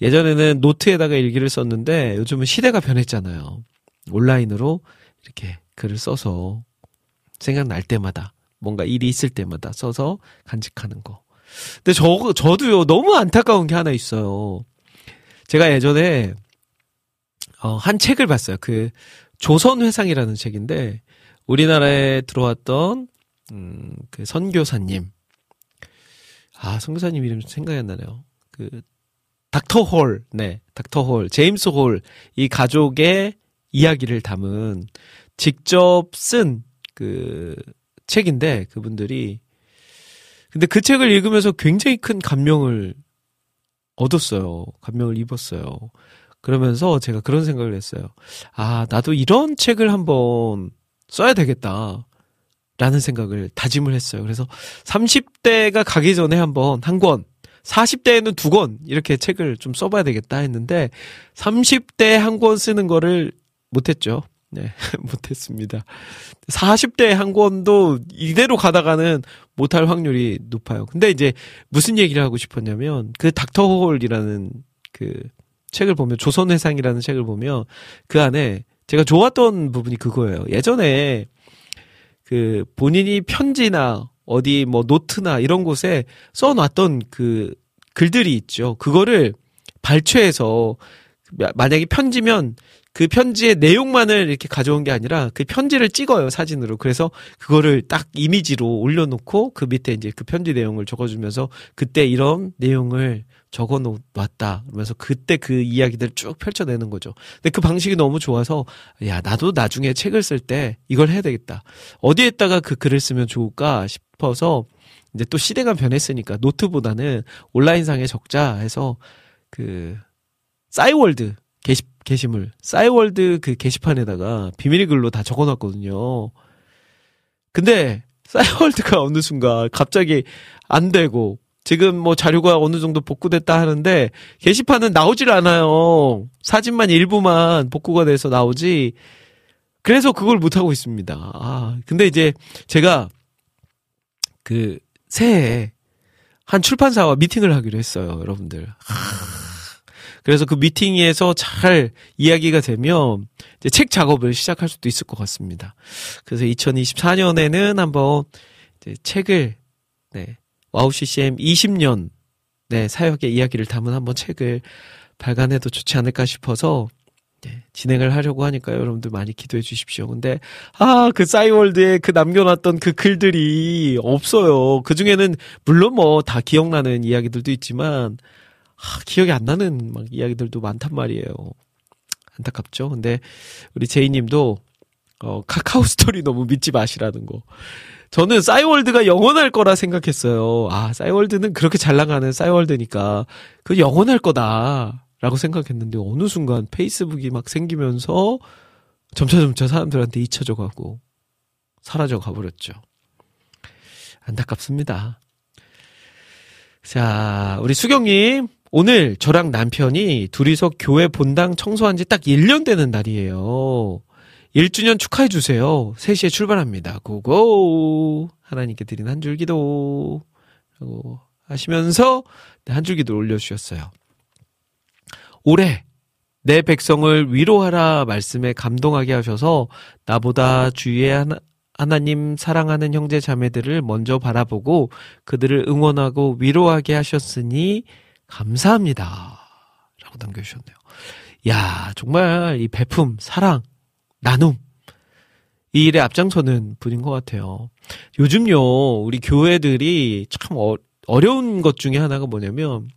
예전에는 노트에다가 일기를 썼는데, 요즘은 시대가 변했잖아요. 온라인으로 이렇게 글을 써서, 생각날 때마다, 뭔가 일이 있을 때마다 써서 간직하는 거. 근데 저, 저도요, 너무 안타까운 게 하나 있어요. 제가 예전에, 어, 한 책을 봤어요. 그, 조선회상이라는 책인데, 우리나라에 들어왔던, 음, 그 선교사님. 아, 선교사님 이름 생각이 안 나네요. 그, 닥터 홀, 네, 닥터 홀, 제임스 홀, 이 가족의 이야기를 담은 직접 쓴 그 책인데 그분들이 근데 그 책을 읽으면서 굉장히 큰 감명을 얻었어요. 감명을 입었어요. 그러면서 제가 그런 생각을 했어요. 아, 나도 이런 책을 한번 써야 되겠다. 라는 생각을 다짐을 했어요. 그래서 30대가 가기 전에 한번 한 권, 40대에는 두 권, 이렇게 책을 좀 써봐야 되겠다 했는데, 30대 한권 쓰는 거를 못했죠. 네, 못했습니다. 40대 한 권도 이대로 가다가는 못할 확률이 높아요. 근데 이제 무슨 얘기를 하고 싶었냐면, 그 닥터 홀이라는 그 책을 보면, 조선회상이라는 책을 보면, 그 안에 제가 좋았던 부분이 그거예요. 예전에 그 본인이 편지나 어디 뭐 노트나 이런 곳에 써놨던 그 글들이 있죠. 그거를 발췌해서 만약에 편지면 그 편지의 내용만을 이렇게 가져온 게 아니라 그 편지를 찍어요 사진으로. 그래서 그거를 딱 이미지로 올려놓고 그 밑에 이제 그 편지 내용을 적어주면서 그때 이런 내용을 적어 놓았다. 그러면서 그때 그 이야기들 쭉 펼쳐내는 거죠. 근데 그 방식이 너무 좋아서 야 나도 나중에 책을 쓸 때 이걸 해야 되겠다. 어디에다가 그 글을 쓰면 좋을까 싶 어서 이제 또 시대가 변했으니까 노트보다는 온라인상에 적자 해서 그 싸이월드 게시 게시물 싸이월드 그 게시판에다가 비밀 글로 다 적어놨거든요. 근데 싸이월드가 어느 순간 갑자기 안 되고 지금 뭐 자료가 어느 정도 복구됐다 하는데 게시판은 나오질 않아요. 사진만 일부만 복구가 돼서 나오지. 그래서 그걸 못 하고 있습니다. 아, 근데 이제 제가 그 새해에 한 출판사와 미팅을 하기로 했어요, 여러분들. 그래서 그 미팅에서 잘 이야기가 되면 이제 책 작업을 시작할 수도 있을 것 같습니다. 그래서 2024년에는 한번 이제 책을 네, 와우 CCM 20년 네, 사역의 이야기를 담은 한번 책을 발간해도 좋지 않을까 싶어서 네, 진행을 하려고 하니까 여러분들 많이 기도해 주십시오. 근데 아, 그 싸이월드에 그 남겨놨던 그 글들이 없어요. 그 중에는 물론 뭐 다 기억나는 이야기들도 있지만 아, 기억이 안 나는 막 이야기들도 많단 말이에요. 안타깝죠. 근데 우리 제이님도 어, 카카오 스토리 너무 믿지 마시라는 거. 저는 싸이월드가 영원할 거라 생각했어요. 아, 싸이월드는 그렇게 잘 나가는 싸이월드니까 그 영원할 거다 라고 생각했는데 어느 순간 페이스북이 막 생기면서 점차점차 사람들한테 잊혀져 가고 사라져 가버렸죠. 안타깝습니다. 자, 우리 수경님, 오늘 저랑 남편이 둘이서 교회 본당 청소한 지 딱 1년 되는 날이에요. 1주년 축하해 주세요. 3시에 출발합니다. 고고! 하나님께 드린 한 줄 기도. 라고 하시면서 네, 한줄 기도 올려주셨어요. 올해 내 백성을 위로하라 말씀에 감동하게 하셔서 나보다 주위의 하나, 하나님 사랑하는 형제 자매들을 먼저 바라보고 그들을 응원하고 위로하게 하셨으니 감사합니다. 라고 남겨주셨네요. 야, 정말 이 베품, 사랑, 나눔, 이 일에 앞장서는 분인 것 같아요. 요즘요, 우리 교회들이 참 어, 어려운 것 중에 하나가 뭐냐면,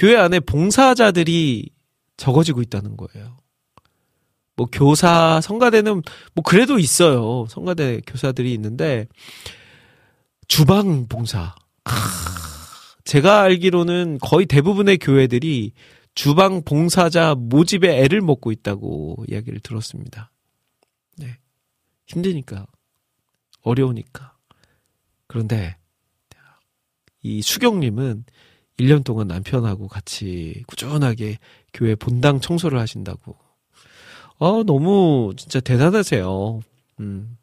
교회 안에 봉사자들이 적어지고 있다는 거예요. 뭐 교사, 성가대는 뭐 그래도 있어요. 성가대 교사들이 있는데, 주방 봉사. 제가 알기로는 거의 대부분의 교회들이 주방 봉사자 모집에 애를 먹고 있다고 이야기를 들었습니다. 네. 힘드니까. 어려우니까. 그런데 이 수경님은 1년 동안 남편하고 같이 꾸준하게 교회 본당 청소를 하신다고. 아, 너무 진짜 대단하세요. 음.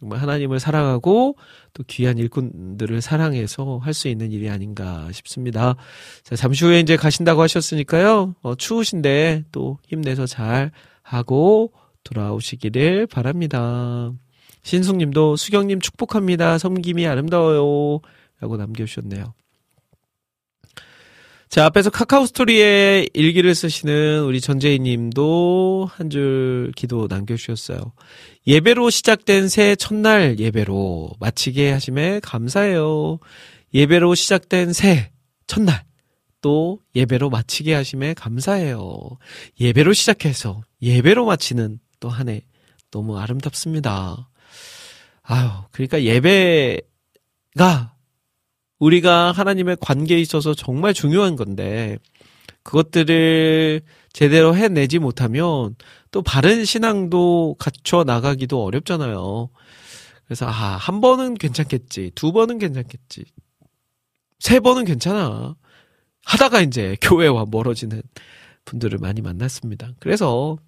정말 하나님을 사랑하고 또 귀한 일꾼들을 사랑해서 할 수 있는 일이 아닌가 싶습니다. 자, 잠시 후에 이제 가신다고 하셨으니까요. 어, 추우신데 또 힘내서 잘 하고 돌아오시기를 바랍니다. 신숙님도 수경님 축복합니다. 섬김이 아름다워요. 라고 남겨주셨네요. 자, 앞에서 카카오 스토리에 일기를 쓰시는 우리 전재희 님도 한 줄 기도 남겨주셨어요. 예배로 시작된 새해 첫날 예배로 마치게 하심에 감사해요. 예배로 시작된 새해 첫날 또 예배로 마치게 하심에 감사해요. 예배로 시작해서 예배로 마치는 또 한 해 너무 아름답습니다. 아유, 그러니까 예배가 우리가 하나님의 관계에 있어서 정말 중요한 건데 그것들을 제대로 해내지 못하면 또 바른 신앙도 갖춰 나가기도 어렵잖아요. 그래서 아, 한 번은 괜찮겠지. 두 번은 괜찮겠지. 세 번은 괜찮아. 하다가 이제 교회와 멀어지는 분들을 많이 만났습니다. 그래서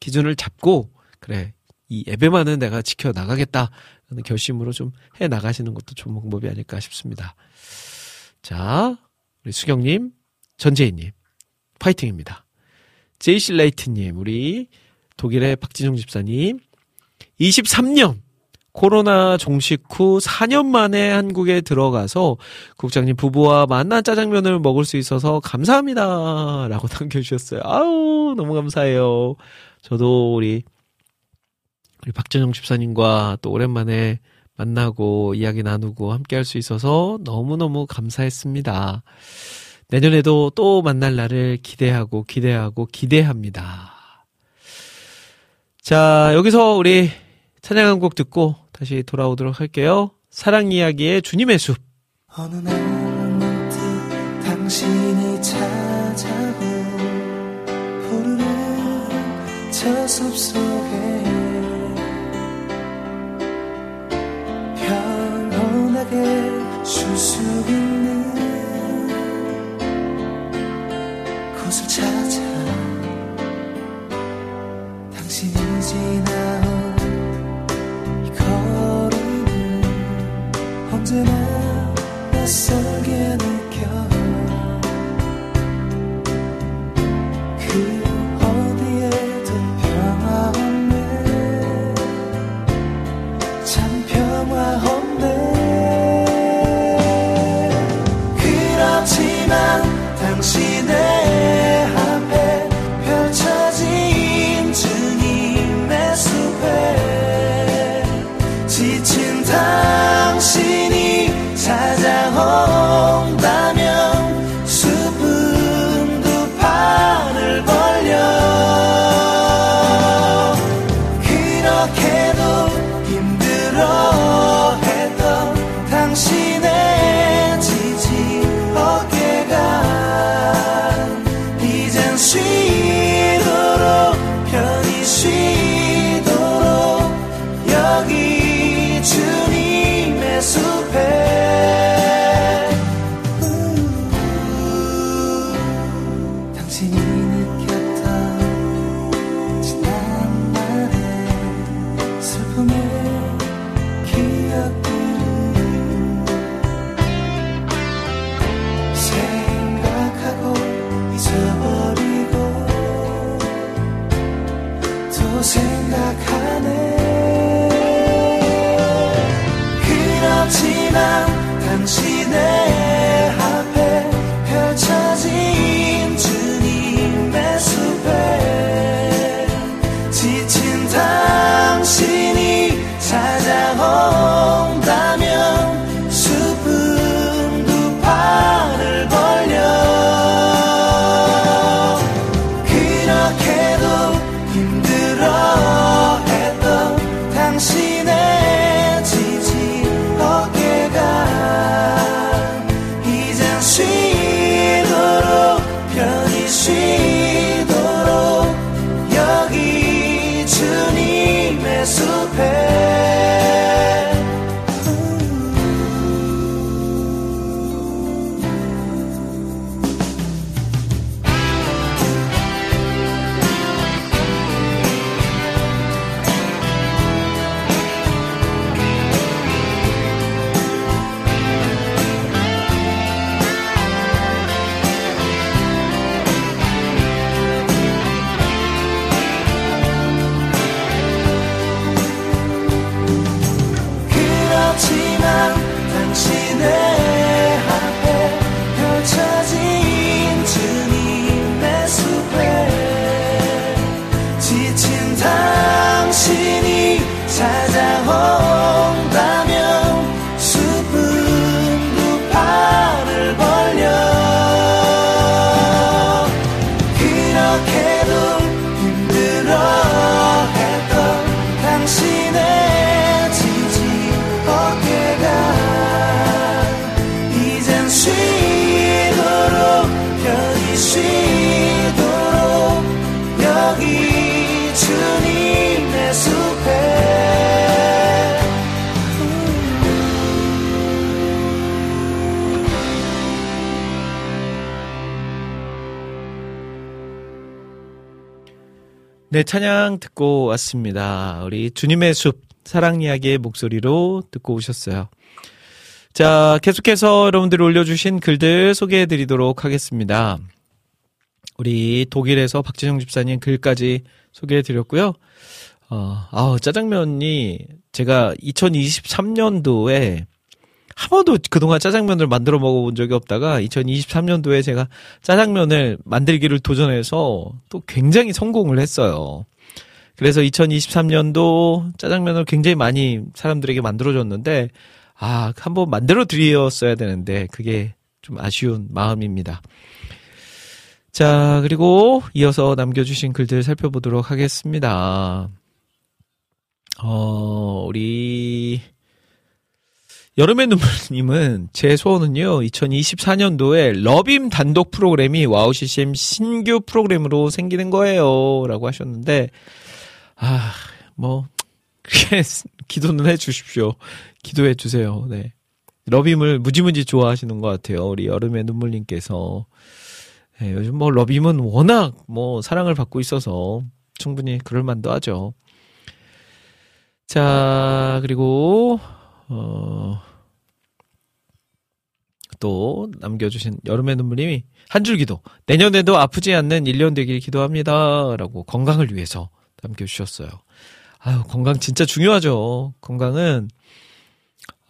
기준을 잡고 그래 이 예배만은 내가 지켜 나가겠다 하는 결심으로 좀 해 나가시는 것도 좋은 방법이 아닐까 싶습니다. 자, 우리 수경님, 전재희님, 파이팅입니다. 제이시 레이트님, 우리 독일의 박진용 집사님, 23년 코로나 종식 후 4년 만에 한국에 들어가서 국장님 부부와 만난 짜장면을 먹을 수 있어서 감사합니다. 라고 남겨주셨어요. 아우, 너무 감사해요. 저도 우리, 우리 박진영 집사님과 또 오랜만에 만나고 이야기 나누고 함께 할 수 있어서 너무너무 감사했습니다. 내년에도 또 만날 날을 기대하고 기대하고 기대합니다. 자, 여기서 우리 찬양 한 곡 듣고 다시 돌아오도록 할게요. 사랑 이야기의 주님의 숲. 어느 날 문득 당신 찬양 듣고 왔습니다. 우리 주님의 숲, 사랑 이야기의 목소리로 듣고 오셨어요. 자, 계속해서 여러분들이 올려주신 글들 소개해 드리도록 하겠습니다. 우리 독일에서 박재정 집사님 글까지 소개해 드렸고요. 어, 아우, 짜장면이 제가 2023년도에 한 번도 그동안 짜장면을 만들어 먹어본 적이 없다가 2023년도에 제가 짜장면을 만들기를 도전해서 또 굉장히 성공을 했어요. 그래서 2023년도 짜장면을 굉장히 많이 사람들에게 만들어줬는데, 아, 한번 만들어 드렸어야 되는데, 그게 좀 아쉬운 마음입니다. 자, 그리고 이어서 남겨주신 글들 살펴보도록 하겠습니다. 어, 우리, 여름의 눈물님은 제 소원은요, 2024년도에 러빔 단독 프로그램이 와우 CCM 신규 프로그램으로 생기는 거예요. 라고 하셨는데, 아, 뭐, 그렇게 기도는 해 주십시오. 기도해 주세요. 네. 러빔을 무지무지 좋아하시는 것 같아요. 우리 여름의 눈물님께서. 네, 요즘 뭐 러빔은 워낙 뭐 사랑을 받고 있어서 충분히 그럴 만도 하죠. 자, 그리고, 어, 또 남겨주신 여름의 눈물님이 한 줄 기도. 내년에도 아프지 않는 1년 되길 기도합니다. 라고 건강을 위해서 남겨주셨어요. 아유, 건강 진짜 중요하죠. 건강은,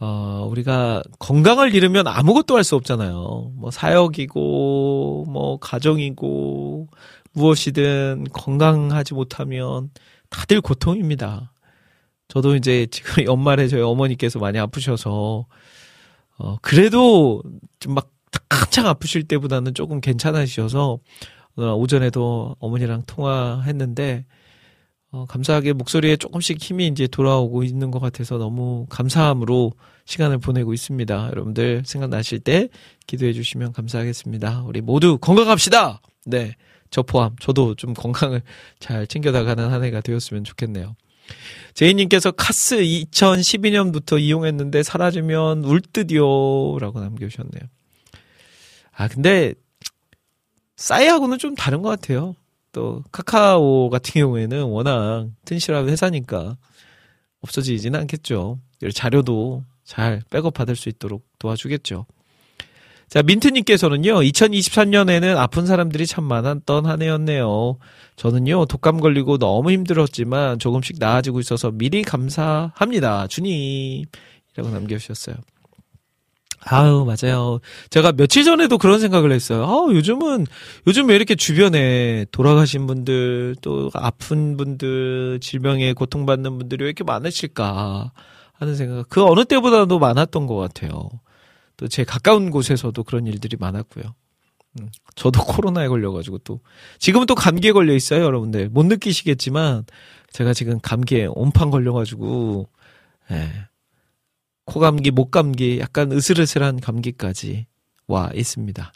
어, 우리가 건강을 잃으면 아무것도 할 수 없잖아요. 뭐 사역이고, 뭐 가정이고, 무엇이든 건강하지 못하면 다들 고통입니다. 저도 이제 지금 연말에 저희 어머니께서 많이 아프셔서, 어, 그래도 좀 막 한창 아프실 때보다는 조금 괜찮으셔서, 오전에도 어머니랑 통화했는데, 어, 감사하게 목소리에 조금씩 힘이 이제 돌아오고 있는 것 같아서 너무 감사함으로 시간을 보내고 있습니다. 여러분들 생각나실 때 기도해 주시면 감사하겠습니다. 우리 모두 건강합시다! 네. 저 포함, 저도 좀 건강을 잘 챙겨 나가는 한 해가 되었으면 좋겠네요. 제이님께서 카스 2012년부터 이용했는데 사라지면 울 듯이요. 라고 남겨주셨네요. 아, 근데, 싸이하고는 좀 다른 것 같아요. 또, 카카오 같은 경우에는 워낙 튼실한 회사니까 없어지지는 않겠죠. 자료도 잘 백업 받을 수 있도록 도와주겠죠. 자, 민트님께서는요, 2023년에는 아픈 사람들이 참 많았던 한 해였네요. 저는요, 독감 걸리고 너무 힘들었지만 조금씩 나아지고 있어서 미리 감사합니다. 주님. 이라고 남겨주셨어요. 아유, 맞아요. 제가 며칠 전에도 그런 생각을 했어요. 아, 요즘은, 요즘 왜 이렇게 주변에 돌아가신 분들, 또 아픈 분들, 질병에 고통받는 분들이 왜 이렇게 많으실까 하는 생각, 그 어느 때보다도 많았던 것 같아요. 또 제 가까운 곳에서도 그런 일들이 많았고요. 음, 저도 코로나에 걸려가지고 또, 지금은 또 감기에 걸려 있어요, 여러분들. 못 느끼시겠지만, 제가 지금 감기에 온판 걸려가지고, 예. 코감기, 목감기, 약간 으슬으슬한 감기까지 와 있습니다.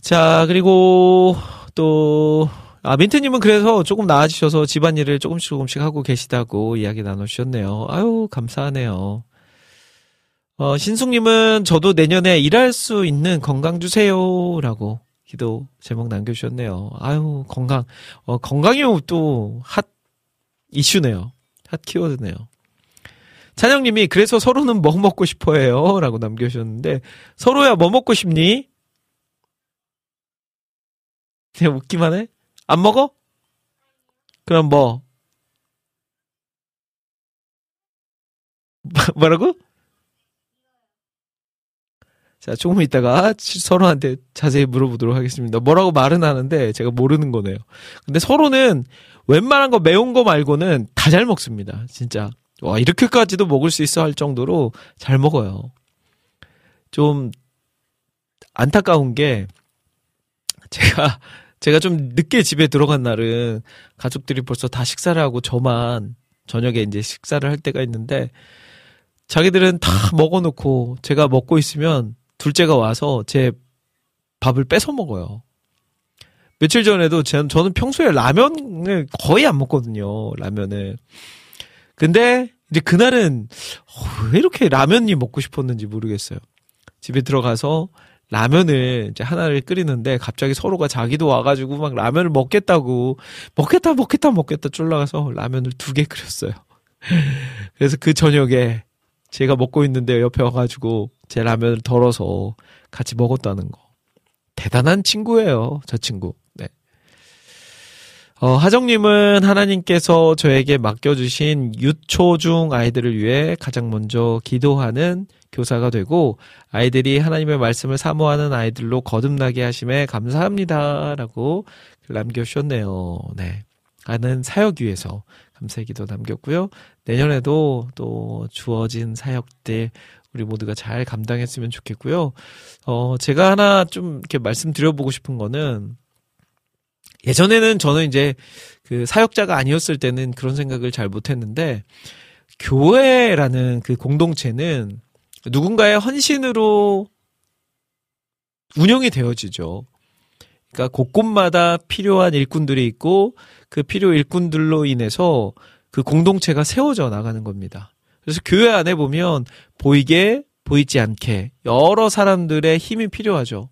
자, 그리고 또, 아, 민트님은 그래서 조금 나아지셔서 집안일을 조금씩 조금씩 하고 계시다고 이야기 나누셨네요. 아유, 감사하네요. 어, 신숙님은 저도 내년에 일할 수 있는 건강 주세요. 라고 기도 제목 남겨주셨네요. 아유, 건강. 어, 건강이 또핫 이슈네요. 핫 키워드네요. 찬영님이 그래서 서로는 뭐 먹고 싶어해요? 라고 남겨주셨는데 서로야 뭐 먹고 싶니? 그냥 웃기만 해? 안 먹어? 그럼 뭐? 뭐라고? 자, 조금 있다가 서로한테 자세히 물어보도록 하겠습니다. 뭐라고 말은 하는데 제가 모르는 거네요. 근데 서로는 웬만한 거 매운 거 말고는 다 잘 먹습니다. 진짜. 와, 이렇게까지도 먹을 수 있어 할 정도로 잘 먹어요. 좀 안타까운 게 제가 제가 좀 늦게 집에 들어간 날은 가족들이 벌써 다 식사를 하고 저만 저녁에 이제 식사를 할 때가 있는데 자기들은 다 먹어놓고 제가 먹고 있으면 둘째가 와서 제 밥을 뺏어 먹어요. 며칠 전에도 저는 평소에 라면을 거의 안 먹거든요. 라면을. 근데 이제 그날은 어, 왜 이렇게 라면이 먹고 싶었는지 모르겠어요. 집에 들어가서 라면을 이제 하나를 끓이는데 갑자기 서로가 자기도 와가지고 막 라면을 먹겠다고 먹겠다 먹겠다 먹겠다 쫄라가서 라면을 두 개 끓였어요. 그래서 그 저녁에 제가 먹고 있는데 옆에 와가지고 제 라면을 덜어서 같이 먹었다는 거. 대단한 친구예요, 저 친구. 네. 어, 하정님은 하나님께서 저에게 맡겨주신 유초중 아이들을 위해 가장 먼저 기도하는 교사가 되고 아이들이 하나님의 말씀을 사모하는 아이들로 거듭나게 하심에 감사합니다. 라고 남겨주셨네요. 네. 하는 사역 위해서 감사의 기도 남겼고요. 내년에도 또 주어진 사역들 우리 모두가 잘 감당했으면 좋겠고요. 어, 제가 하나 좀 이렇게 말씀드려보고 싶은 거는 예전에는 저는 이제 그 사역자가 아니었을 때는 그런 생각을 잘 못했는데 교회라는 그 공동체는 누군가의 헌신으로 운영이 되어지죠. 그러니까 곳곳마다 필요한 일꾼들이 있고 그 필요 일꾼들로 인해서 그 공동체가 세워져 나가는 겁니다. 그래서 교회 안에 보면 보이게 보이지 않게 여러 사람들의 힘이 필요하죠.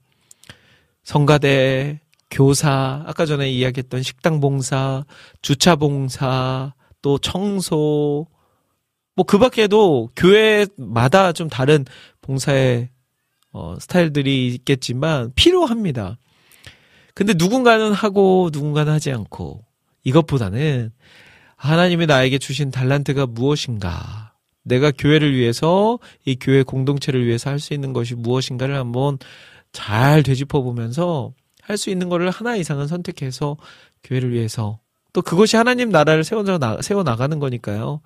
성가대, 교사, 아까 전에 이야기했던 식당 봉사, 주차 봉사, 또 청소, 뭐 그 밖에도 교회마다 좀 다른 봉사의 어, 스타일들이 있겠지만 필요합니다. 근데 누군가는 하고 누군가는 하지 않고 이것보다는 하나님이 나에게 주신 달란트가 무엇인가? 내가 교회를 위해서 이 교회 공동체를 위해서 할 수 있는 것이 무엇인가를 한번 잘 되짚어 보면서 할 수 있는 거를 하나 이상은 선택해서 교회를 위해서 또 그것이 하나님 나라를 세워 나가는 거니까요.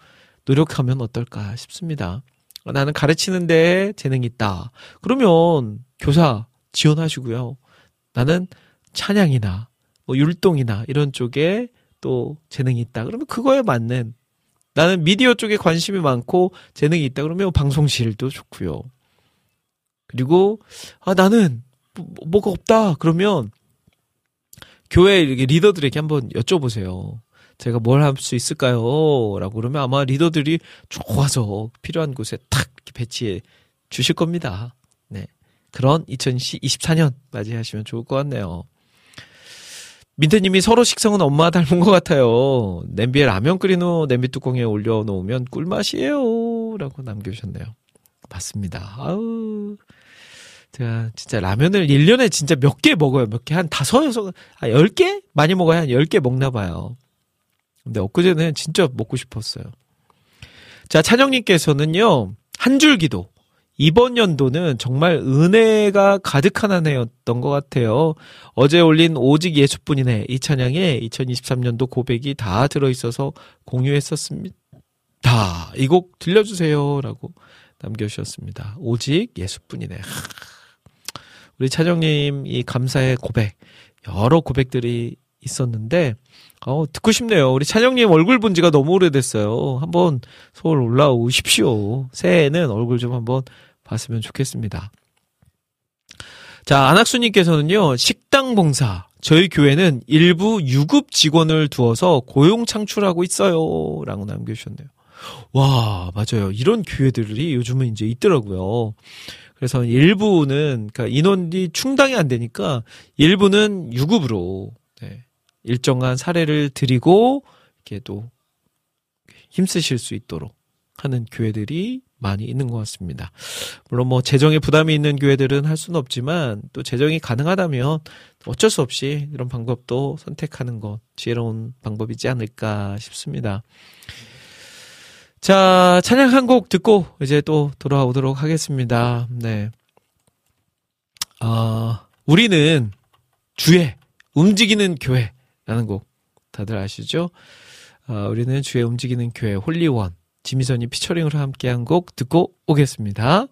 노력하면 어떨까 싶습니다. 나는 가르치는 데 재능이 있다. 그러면 교사 지원하시고요. 나는 찬양이나 뭐 율동이나 이런 쪽에 또 재능이 있다. 그러면 그거에 맞는 나는 미디어 쪽에 관심이 많고 재능이 있다. 그러면 방송실도 좋고요. 그리고 아 나는 뭐, 뭐가 없다. 그러면 교회 이렇게 리더들에게 한번 여쭤보세요. 제가 뭘 할 수 있을까요? 라고 그러면 아마 리더들이 좋아서 필요한 곳에 탁 배치해 주실 겁니다. 네. 그런 2024년 맞이하시면 좋을 것 같네요. 민트님이 서로 식성은 엄마 닮은 것 같아요. 냄비에 라면 끓인 후 냄비 뚜껑에 올려놓으면 꿀맛이에요. 라고 남겨주셨네요. 맞습니다. 아우. 제가 진짜 라면을 1년에 진짜 몇 개 먹어요. 몇 개? 한 다섯, 여섯, 아, 10개? 많이 먹어야 한 10개 먹나 봐요. 근데 엊그제는 진짜 먹고 싶었어요. 자, 찬영님께서는요, 한 줄 기도. 이번 연도는 정말 은혜가 가득한 한 해였던 것 같아요. 어제 올린 오직 예수뿐이네 이 찬양에 2023년도 고백이 다 들어있어서 공유했었습니다. 이곡 들려주세요 라고 남겨주셨습니다. 오직 예수뿐이네. 우리 차정님 이 감사의 고백 여러 고백들이 있었는데 어, 듣고 싶네요. 우리 찬영님 얼굴 본 지가 너무 오래됐어요. 한번 서울 올라오십시오. 새해에는 얼굴 좀 한번 봤으면 좋겠습니다. 자, 안학수님께서는요, 식당 봉사. 저희 교회는 일부 유급 직원을 두어서 고용 창출하고 있어요. 라고 남겨주셨네요. 와, 맞아요. 이런 교회들이 요즘은 이제 있더라고요. 그래서 일부는, 그러니까 인원이 충당이 안 되니까 일부는 유급으로, 네, 일정한 사례를 드리고, 이렇게 또 힘쓰실 수 있도록 하는 교회들이 많이 있는 것 같습니다. 물론 뭐 재정에 부담이 있는 교회들은 할 수는 없지만 또 재정이 가능하다면 어쩔 수 없이 이런 방법도 선택하는 것 지혜로운 방법이지 않을까 싶습니다. 자, 찬양 한 곡 듣고 이제 또 돌아오도록 하겠습니다. 네. 아, 우리는 주의 움직이는 교회라는 곡 다들 아시죠? 아, 우리는 주의 움직이는 교회 홀리원 지미선이 피처링으로 함께한 곡 듣고 오겠습니다.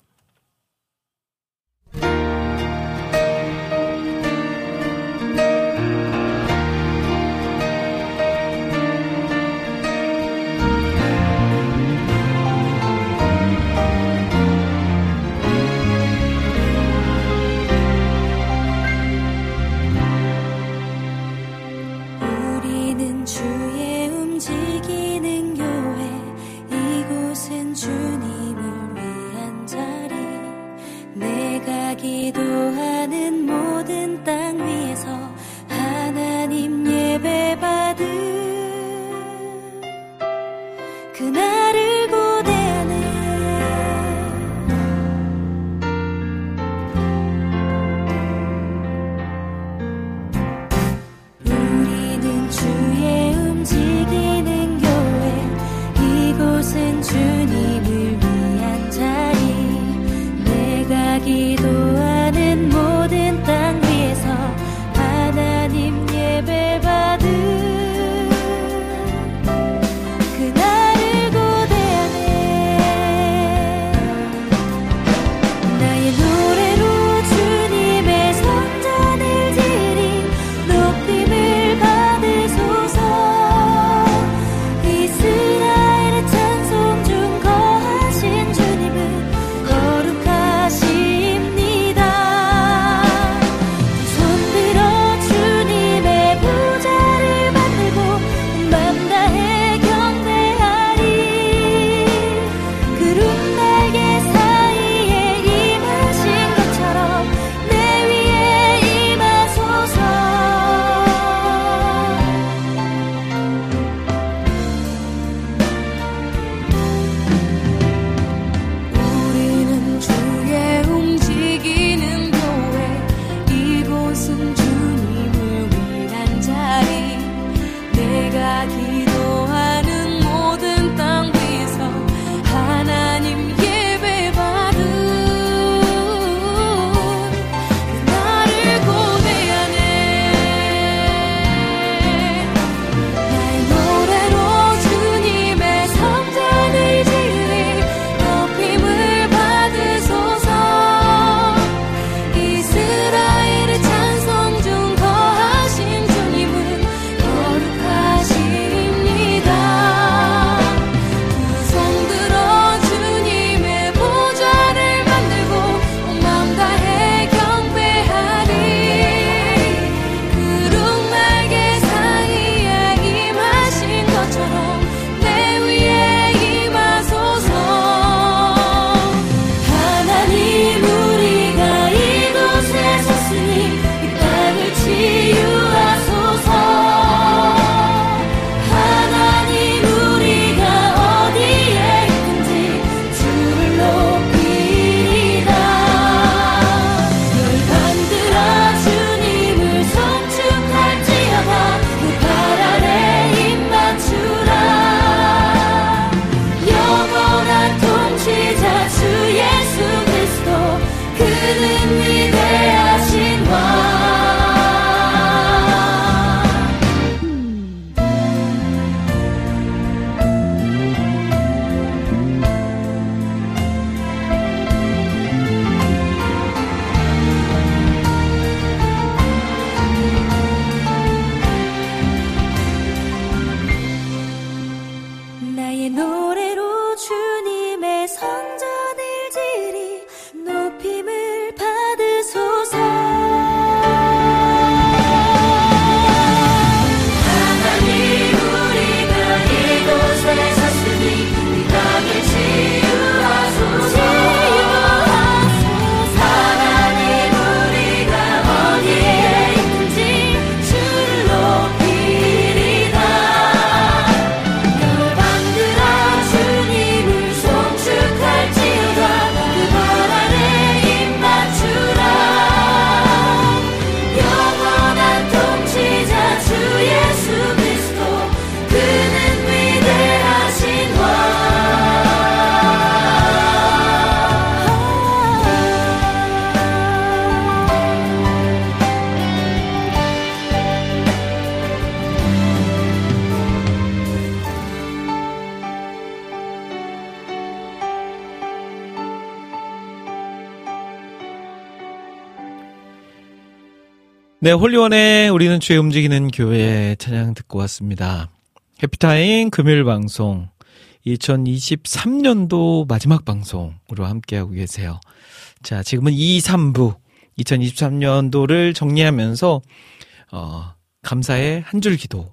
네, 홀리원의 우리는 주에 움직이는 교회 찬양 듣고 왔습니다. 해피타임 금요일 방송 2023년도 마지막 방송으로 함께하고 계세요. 자, 지금은 2, 3부 2023년도를 정리하면서 어, 감사의 한 줄 기도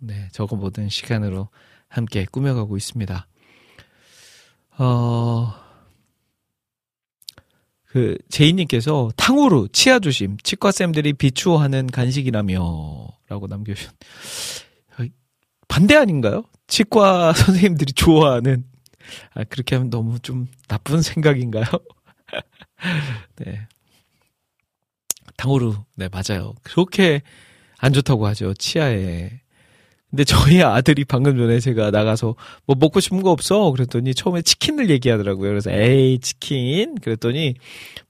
네, 적어보던 시간으로 함께 꾸며가고 있습니다. 어, 그 제이님께서 탕후루 치아 조심 치과 쌤들이 비추어하는 간식이라며라고 남겨주셨. 반대 아닌가요? 치과 선생님들이 좋아하는 아 그렇게 하면 너무 좀 나쁜 생각인가요? 네. 탕후루 네 맞아요. 그렇게 안 좋다고 하죠 치아에 근데 저희 아들이 방금 전에 제가 나가서 뭐 먹고 싶은 거 없어? 그랬더니 처음에 치킨을 얘기하더라고요. 그래서 에이 치킨 그랬더니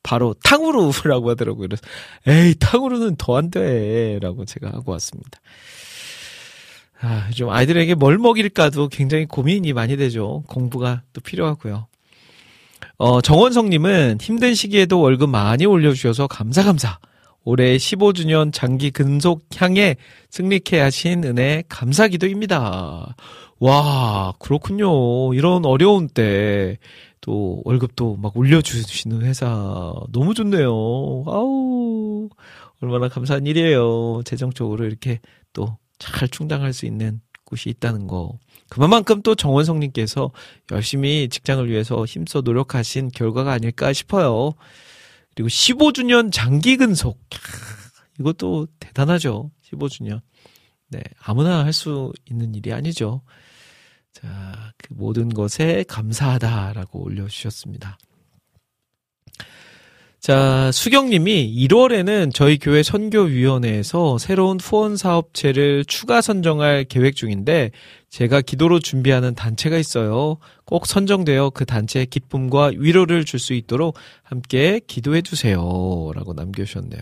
바로 탕후루라고 하더라고요. 그래서 에이 탕후루는 더 안 돼라고 제가 하고 왔습니다. 아, 좀 아이들에게 뭘 먹일까도 굉장히 고민이 많이 되죠. 공부가 또 필요하고요. 어, 정원성님은 힘든 시기에도 월급 많이 올려주셔서 감사 감사. 올해 15주년 장기 근속 향에 승리케 하신 은혜 감사 기도입니다. 와, 그렇군요. 이런 어려운 때 또 월급도 막 올려주시는 회사 너무 좋네요. 아우, 얼마나 감사한 일이에요. 재정적으로 이렇게 또 잘 충당할 수 있는 곳이 있다는 거. 그만큼 또 정원성님께서 열심히 직장을 위해서 힘써 노력하신 결과가 아닐까 싶어요. 그리고 15주년 장기 근속. 이것도 대단하죠. 15주년. 네. 아무나 할 수 있는 일이 아니죠. 자, 그 모든 것에 감사하다라고 올려주셨습니다. 자, 수경님이 1월에는 저희 교회 선교위원회에서 새로운 후원 사역체를 추가 선정할 계획 중인데 제가 기도로 준비하는 단체가 있어요. 꼭 선정되어 그 단체에 기쁨과 위로를 줄 수 있도록 함께 기도해 주세요. 라고 남겨주셨네요.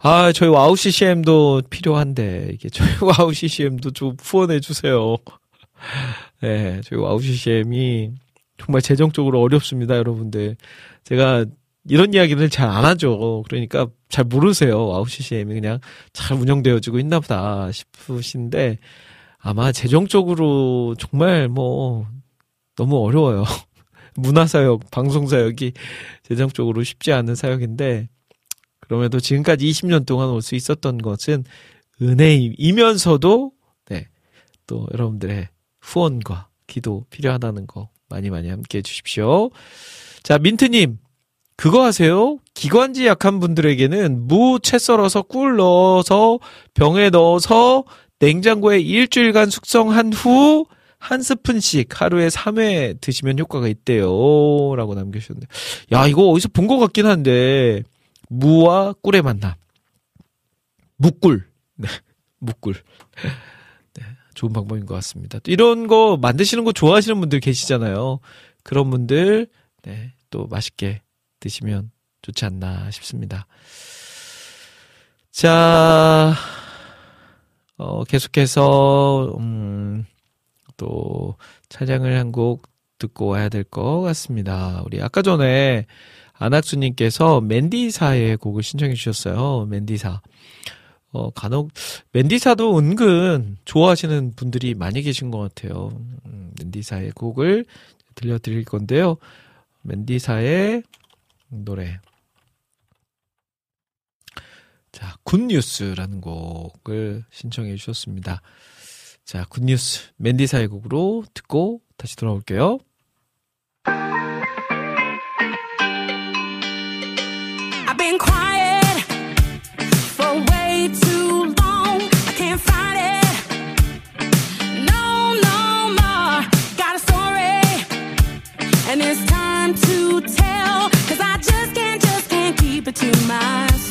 아, 저희 와우 CCM도 필요한데, 이게 저희 와우 CCM도 좀 후원해 주세요. 네, 저희 와우 CCM이 정말 재정적으로 어렵습니다, 여러분들. 제가 이런 이야기를 잘 안 하죠. 그러니까 잘 모르세요. 와우 CCM이 그냥 잘 운영되어지고 있나 보다 싶으신데 아마 재정적으로 정말 뭐 너무 어려워요. 문화사역, 방송사역이 재정적으로 쉽지 않은 사역인데 그럼에도 지금까지 20년 동안 올 수 있었던 것은 은혜이면서도 네. 또 여러분들의 후원과 기도 필요하다는 거 많이 많이 함께 해 주십시오. 자, 민트님, 그거 하세요? 기관지 약한 분들에게는 무채 썰어서 꿀 넣어서 병에 넣어서 냉장고에 일주일간 숙성한 후 한 스푼씩 하루에 3회 드시면 효과가 있대요. 라고 남겨주셨네요. 야, 이거 어디서 본 것 같긴 한데, 무와 꿀의 만남. 무꿀. 네, 무꿀. 네, 좋은 방법인 것 같습니다. 또 이런 거 만드시는 거 좋아하시는 분들 계시잖아요. 그런 분들, 네, 또 맛있게 드시면 좋지 않나 싶습니다. 자, 어, 계속해서, 음, 또, 차량을 한 곡 듣고 와야 될 것 같습니다. 우리 아까 전에 안학수님께서 맨디사의 곡을 신청해 주셨어요. 맨디사. 어, 간혹, 맨디사도 은근 좋아하시는 분들이 많이 계신 것 같아요. 음, 맨디사의 곡을 들려드릴 건데요. 맨디사의 노래. 자, 굿뉴스라는 곡을 신청해 주셨습니다. 자, 굿뉴스 맨디사의 곡으로 듣고 다시 돌아올게요.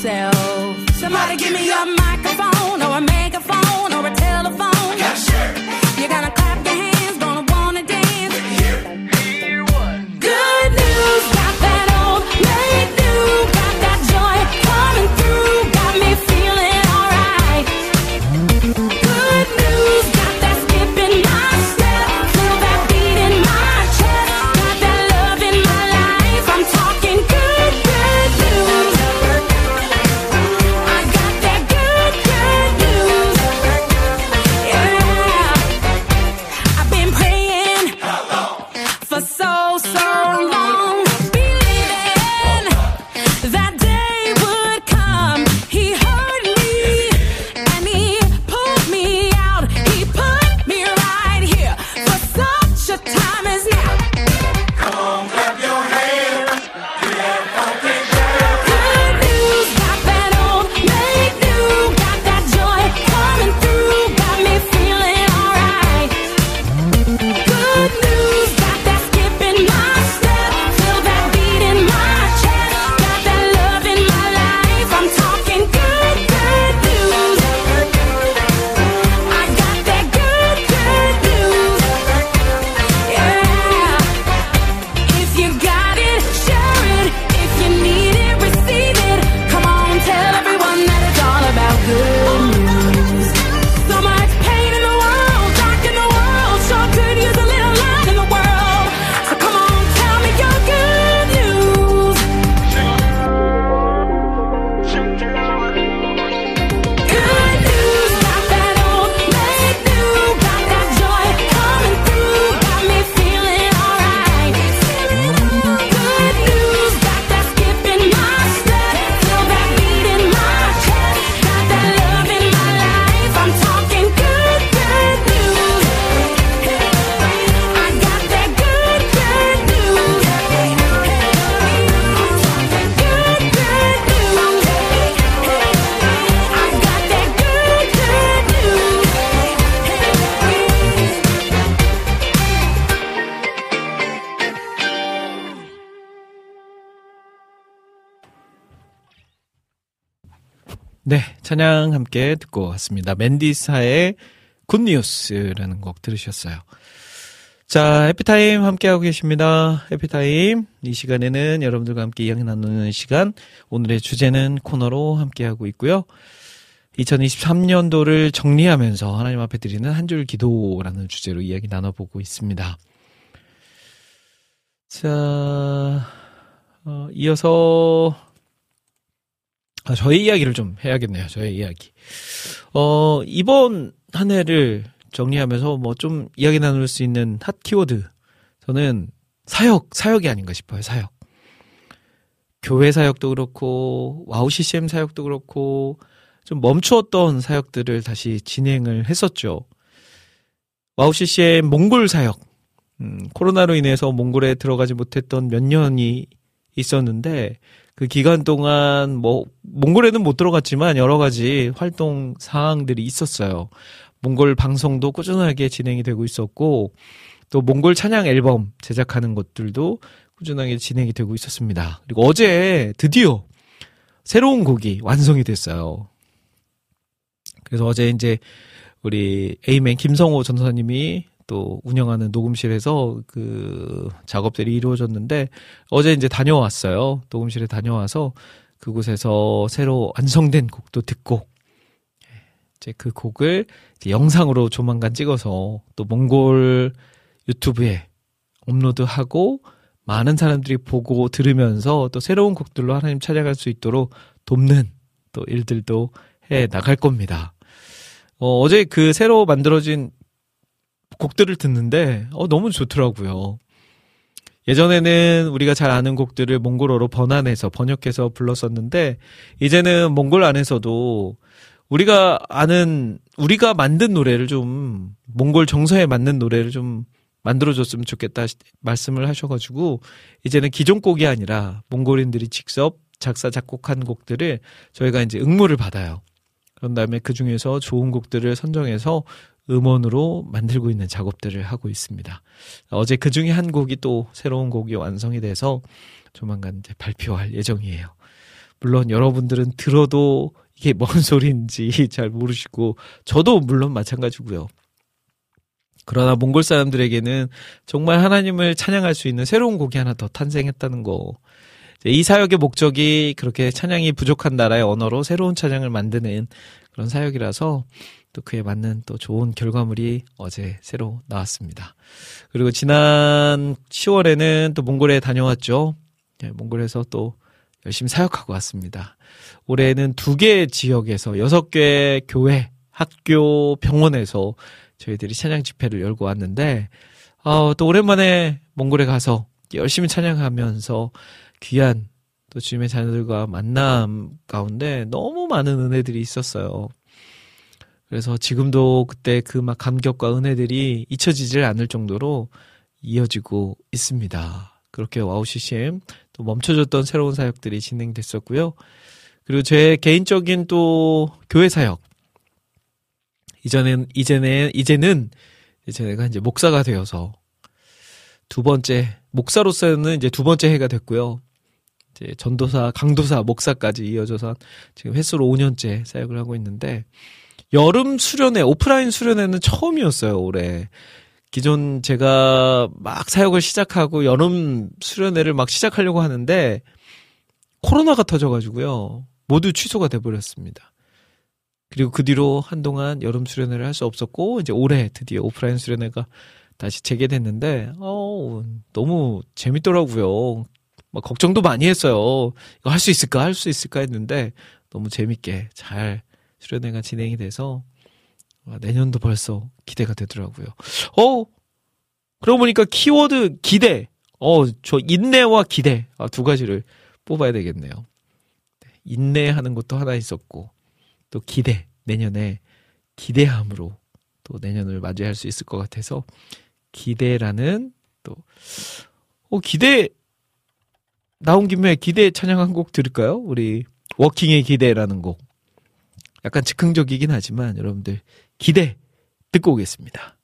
Gonna Somebody give me a microphone. 찬양 함께 듣고 왔습니다. 맨디사의 굿뉴스라는 곡 들으셨어요. 자, 해피타임 함께하고 계십니다. 해피타임. 이 시간에는 여러분들과 함께 이야기 나누는 시간. 오늘의 주제는 코너로 함께하고 있고요. 2023년도를 정리하면서 하나님 앞에 드리는 한 줄 기도라는 주제로 이야기 나눠보고 있습니다. 자, 어, 이어서 아, 저의 이야기를 좀 해야겠네요. 저의 이야기. 어, 이번 한 해를 정리하면서 뭐 좀 이야기 나눌 수 있는 핫 키워드. 저는 사역, 사역이 아닌가 싶어요. 사역. 교회 사역도 그렇고, 와우 CCM 사역도 그렇고, 좀 멈추었던 사역들을 다시 진행을 했었죠. 와우 CCM 몽골 사역. 음, 코로나로 인해서 몽골에 들어가지 못했던 몇 년이 있었는데, 그 기간 동안 뭐 몽골에는 못 들어갔지만 여러 가지 활동 사항들이 있었어요. 몽골 방송도 꾸준하게 진행이 되고 있었고 또 몽골 찬양 앨범 제작하는 것들도 꾸준하게 진행이 되고 있었습니다. 그리고 어제 드디어 새로운 곡이 완성이 됐어요. 그래서 어제 이제 우리 에이맨 김성호 전사님이 또 운영하는 녹음실에서 그 작업들이 이루어졌는데 어제 이제 다녀왔어요. 녹음실에 다녀와서 그곳에서 새로 완성된 곡도 듣고 이제 그 곡을 이제 영상으로 조만간 찍어서 또 몽골 유튜브에 업로드하고 많은 사람들이 보고 들으면서 또 새로운 곡들로 하나님 찾아갈 수 있도록 돕는 또 일들도 해 나갈 겁니다. 어, 어제 그 새로 만들어진 곡들을 듣는데 어, 너무 좋더라고요. 예전에는 우리가 잘 아는 곡들을 몽골어로 번안해서 번역해서 불렀었는데 이제는 몽골 안에서도 우리가 아는 우리가 만든 노래를 좀 몽골 정서에 맞는 노래를 좀 만들어줬으면 좋겠다 말씀을 하셔가지고 이제는 기존 곡이 아니라 몽골인들이 직접 작사 작곡한 곡들을 저희가 이제 응모를 받아요. 그런 다음에 그 중에서 좋은 곡들을 선정해서 음원으로 만들고 있는 작업들을 하고 있습니다. 어제 그 중에 한 곡이 또 새로운 곡이 완성이 돼서 조만간 이제 발표할 예정이에요. 물론 여러분들은 들어도 이게 뭔 소리인지 잘 모르시고 저도 물론 마찬가지고요. 그러나 몽골 사람들에게는 정말 하나님을 찬양할 수 있는 새로운 곡이 하나 더 탄생했다는 거. 이 사역의 목적이 그렇게 찬양이 부족한 나라의 언어로 새로운 찬양을 만드는 그런 사역이라서 또 그에 맞는 또 좋은 결과물이 어제 새로 나왔습니다. 그리고 지난 10월에는 또 몽골에 다녀왔죠. 네, 몽골에서 또 열심히 사역하고 왔습니다. 올해는 두 개 지역에서 여섯 개 교회, 학교, 병원에서 저희들이 찬양 집회를 열고 왔는데, 어, 또 오랜만에 몽골에 가서 열심히 찬양하면서 귀한 또 주님의 자녀들과 만남 가운데 너무 많은 은혜들이 있었어요. 그래서 지금도 그때 그 막 감격과 은혜들이 잊혀지질 않을 정도로 이어지고 있습니다. 그렇게 와우 CCM 또 멈춰졌던 새로운 사역들이 진행됐었고요. 그리고 제 개인적인 또 교회 사역 이전엔 이제는 이제는 이제 내가 이제 목사가 되어서 두 번째 목사로서는 이제 두 번째 해가 됐고요. 이제 전도사, 강도사, 목사까지 이어져서 지금 횟수로 5년째 사역을 하고 있는데 여름 수련회, 오프라인 수련회는 처음이었어요, 올해. 기존 제가 막 사역을 시작하고 여름 수련회를 막 시작하려고 하는데 코로나가 터져가지고요. 모두 취소가 돼버렸습니다. 그리고 그 뒤로 한동안 여름 수련회를 할 수 없었고, 이제 올해 드디어 오프라인 수련회가 다시 재개됐는데, 어 너무 재밌더라고요. 막 걱정도 많이 했어요. 이거 할 수 있을까? 할 수 있을까? 했는데, 너무 재밌게 잘 수련회가 진행이 돼서 내년도 벌써 기대가 되더라고요. 어, 그러고 보니까 키워드 기대. 어, 저 인내와 기대. 아, 두 가지를 뽑아야 되겠네요. 네, 인내하는 것도 하나 있었고, 또 기대. 내년에 기대함으로 또 내년을 맞이할 수 있을 것 같아서, 기대라는 또, 어, 기대, 나온 김에 기대 찬양 한 곡 들을까요? 우리 워킹의 기대라는 곡. 약간 즉흥적이긴 하지만 여러분들 기대 듣고 오겠습니다.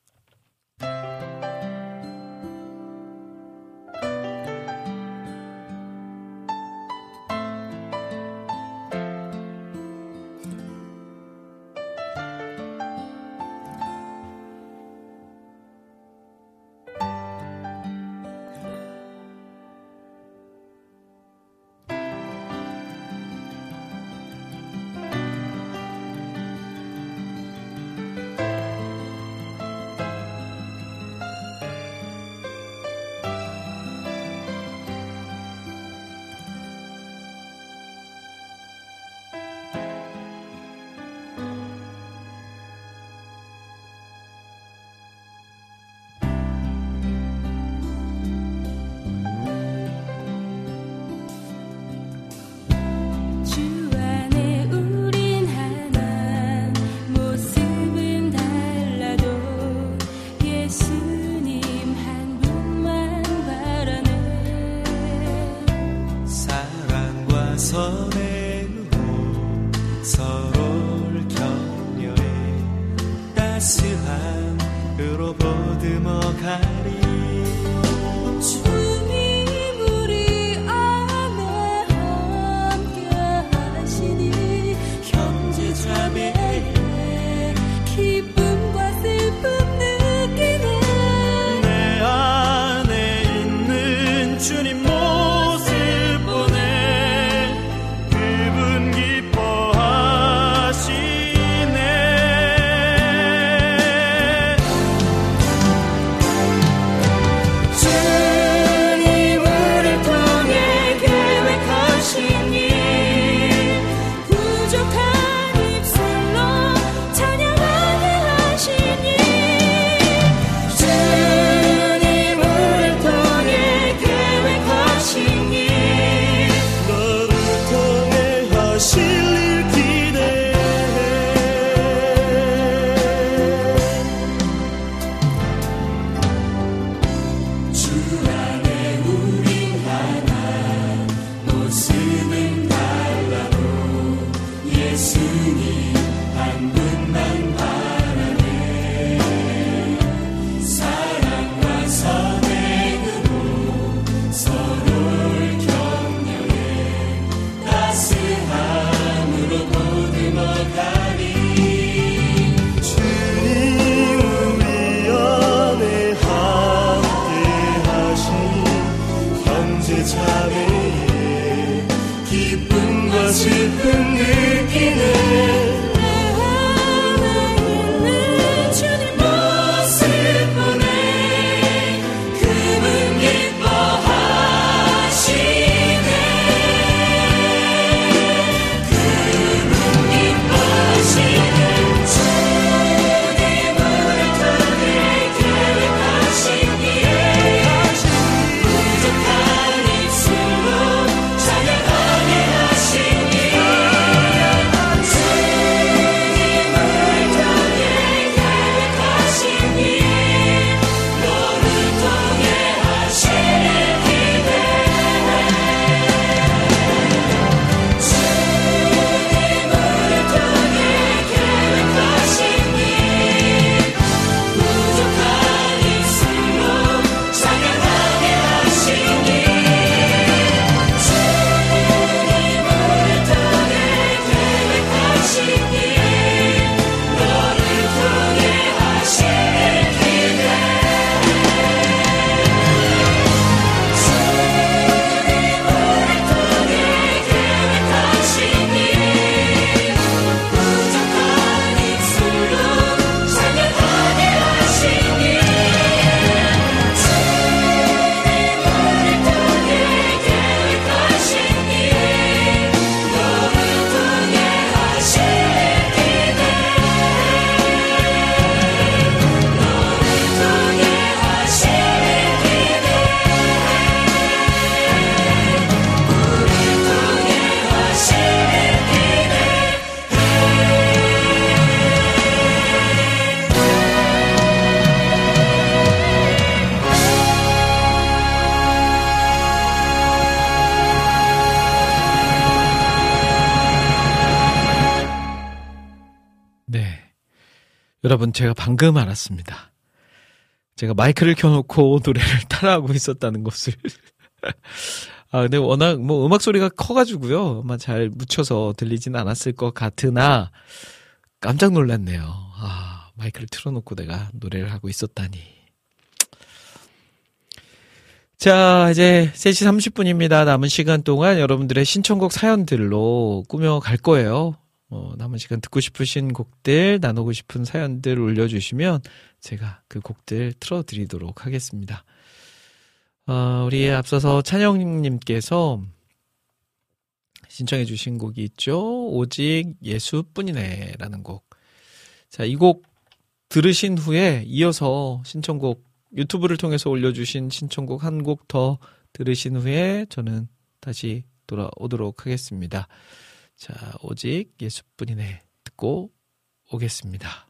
여러분, 제가 방금 알았습니다. 제가 마이크를 켜놓고 노래를 따라하고 있었다는 것을. 아, 근데 워낙 뭐 음악 소리가 커가지고요. 아마 잘 묻혀서 들리진 않았을 것 같으나 깜짝 놀랐네요. 아, 마이크를 틀어놓고 내가 노래를 하고 있었다니. 자, 이제 3시 30분입니다. 남은 시간 동안 여러분들의 신청곡 사연들로 꾸며갈 거예요. 어, 남은 시간 듣고 싶으신 곡들, 나누고 싶은 사연들 올려주시면 제가 그 곡들 틀어드리도록 하겠습니다. 어, 우리 앞서서 찬영님께서 신청해주신 곡이 있죠. 오직 예수뿐이네 라는 곡. 자, 이 곡 들으신 후에 이어서 신청곡 유튜브를 통해서 올려주신 신청곡 한 곡 더 들으신 후에 저는 다시 돌아오도록 하겠습니다. 자, 오직 예수뿐이네 듣고 오겠습니다.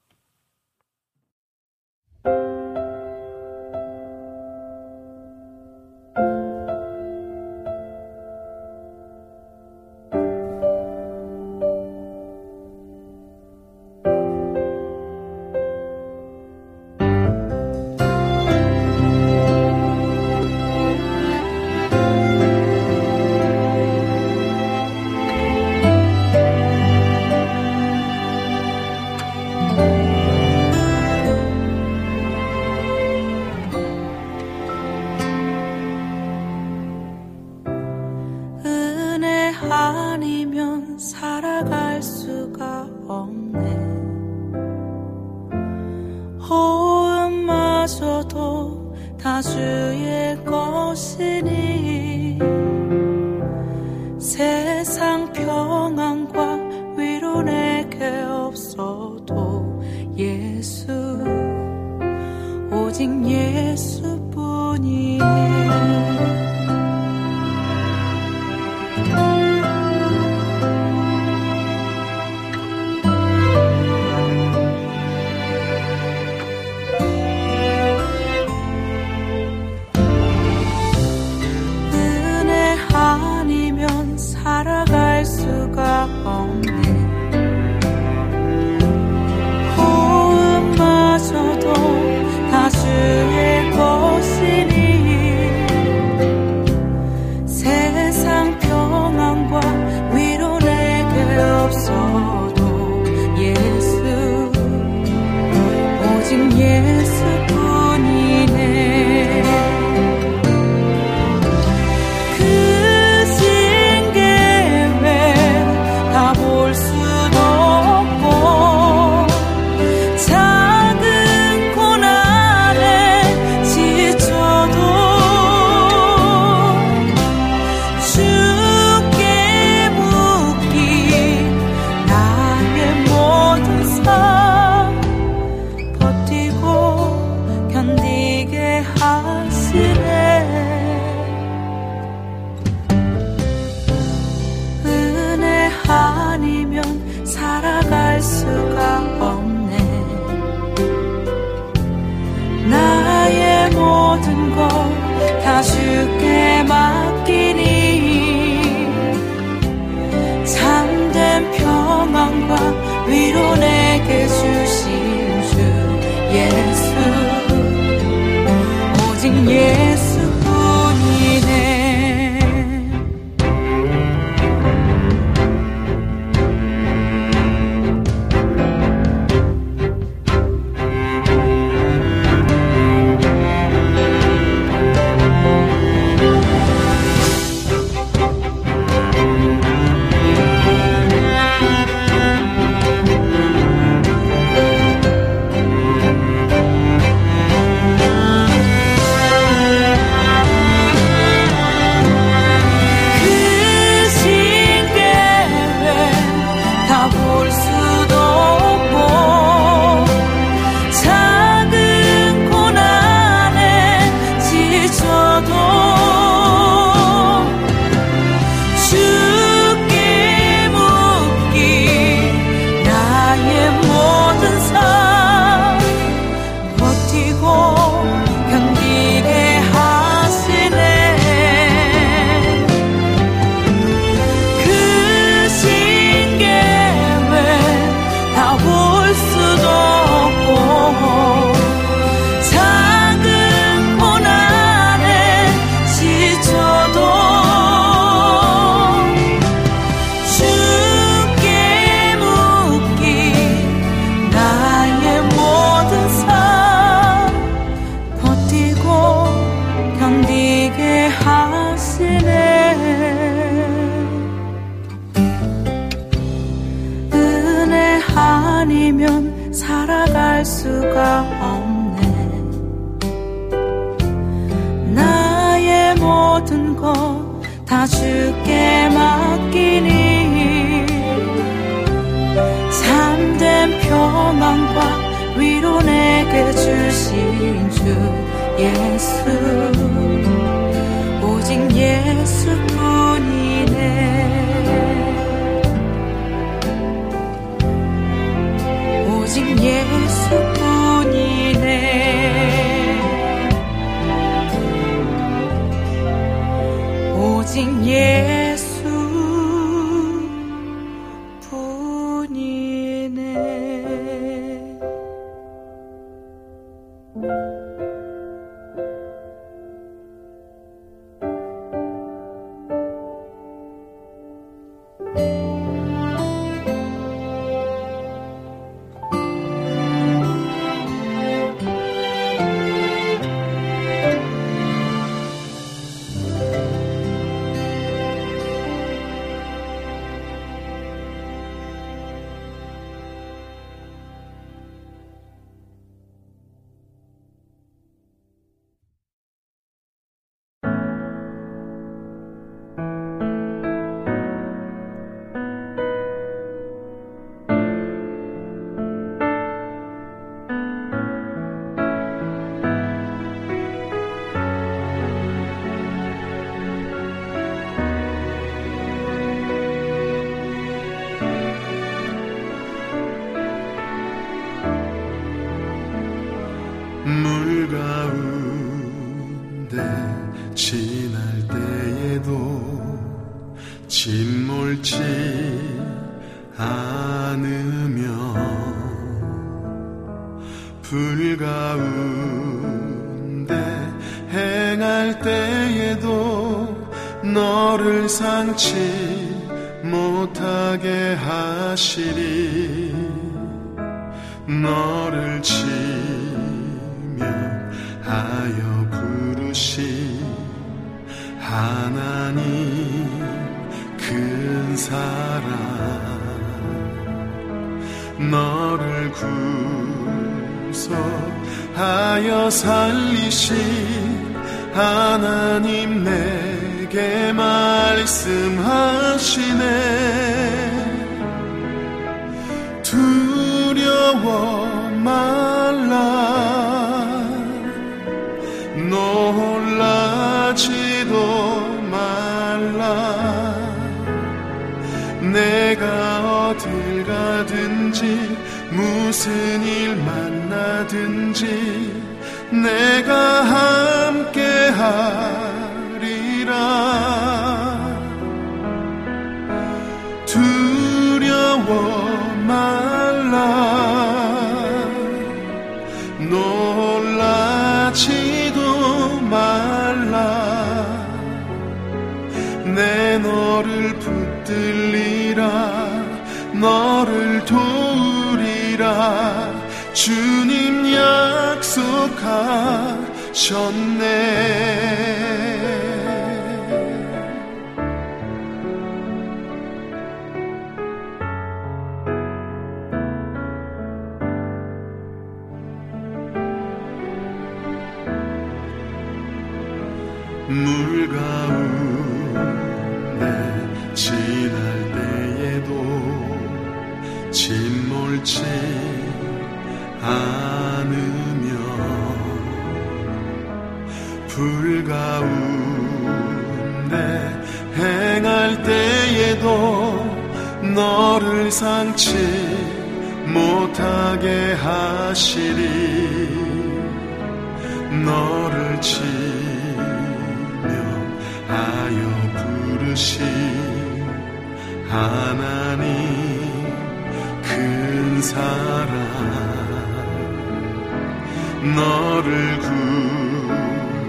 너를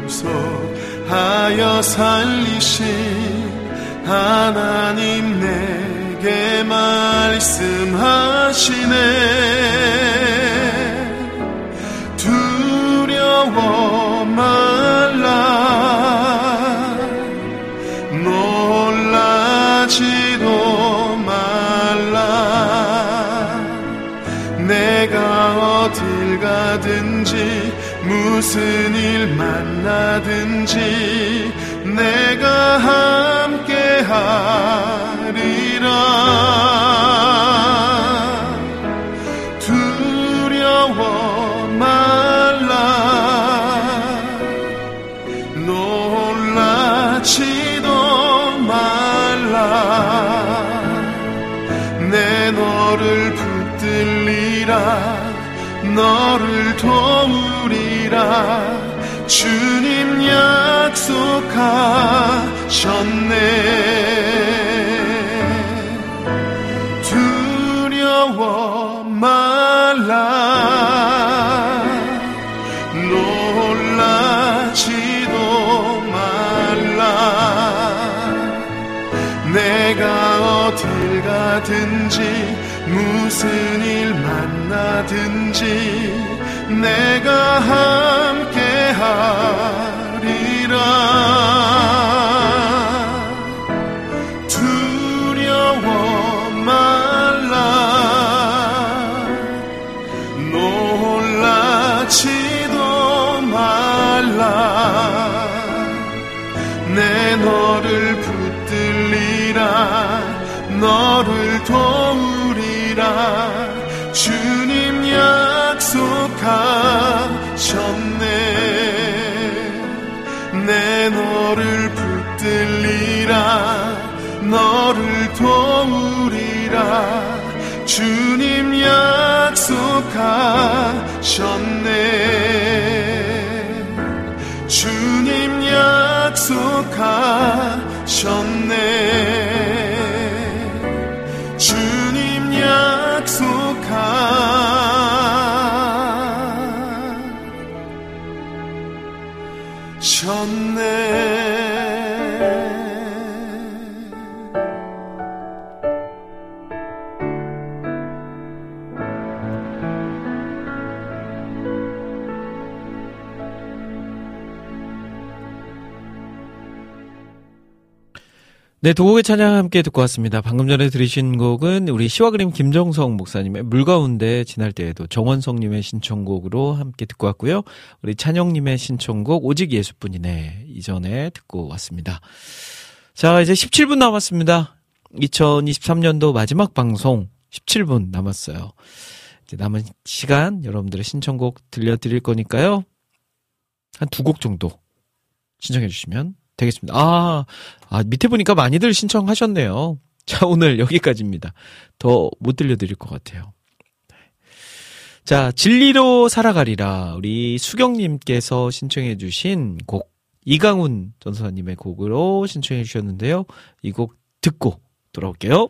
구속하여 살리신 하나님 내게 말씀하시네. 무슨 일 만나든지 내가 함께하 가셨네. 두려워 말라. 놀라지도 말라. 내가 어딜 가든지 무슨 일 만나든지 내가 함께하 네, 도곡의 찬양 함께 듣고 왔습니다. 방금 전에 들으신 곡은 우리 시와 그림 김정성 목사님의 물 가운데 지날 때에도 정원성님의 신청곡으로 함께 듣고 왔고요. 우리 찬영님의 신청곡 오직 예수뿐이네 이전에 듣고 왔습니다. 자, 이제 17분 남았습니다. 2023년도 마지막 방송 17분 남았어요. 이제 남은 시간 여러분들의 신청곡 들려드릴 거니까요. 한 두 곡 정도 신청해 주시면 되겠습니다. 아, 아, 밑에 보니까 많이들 신청하셨네요. 자, 오늘 여기까지입니다. 더 못 들려드릴 것 같아요. 네. 자, 진리로 살아가리라. 우리 수경님께서 신청해주신 곡, 이강훈 전사님의 곡으로 신청해주셨는데요. 이 곡 듣고 돌아올게요.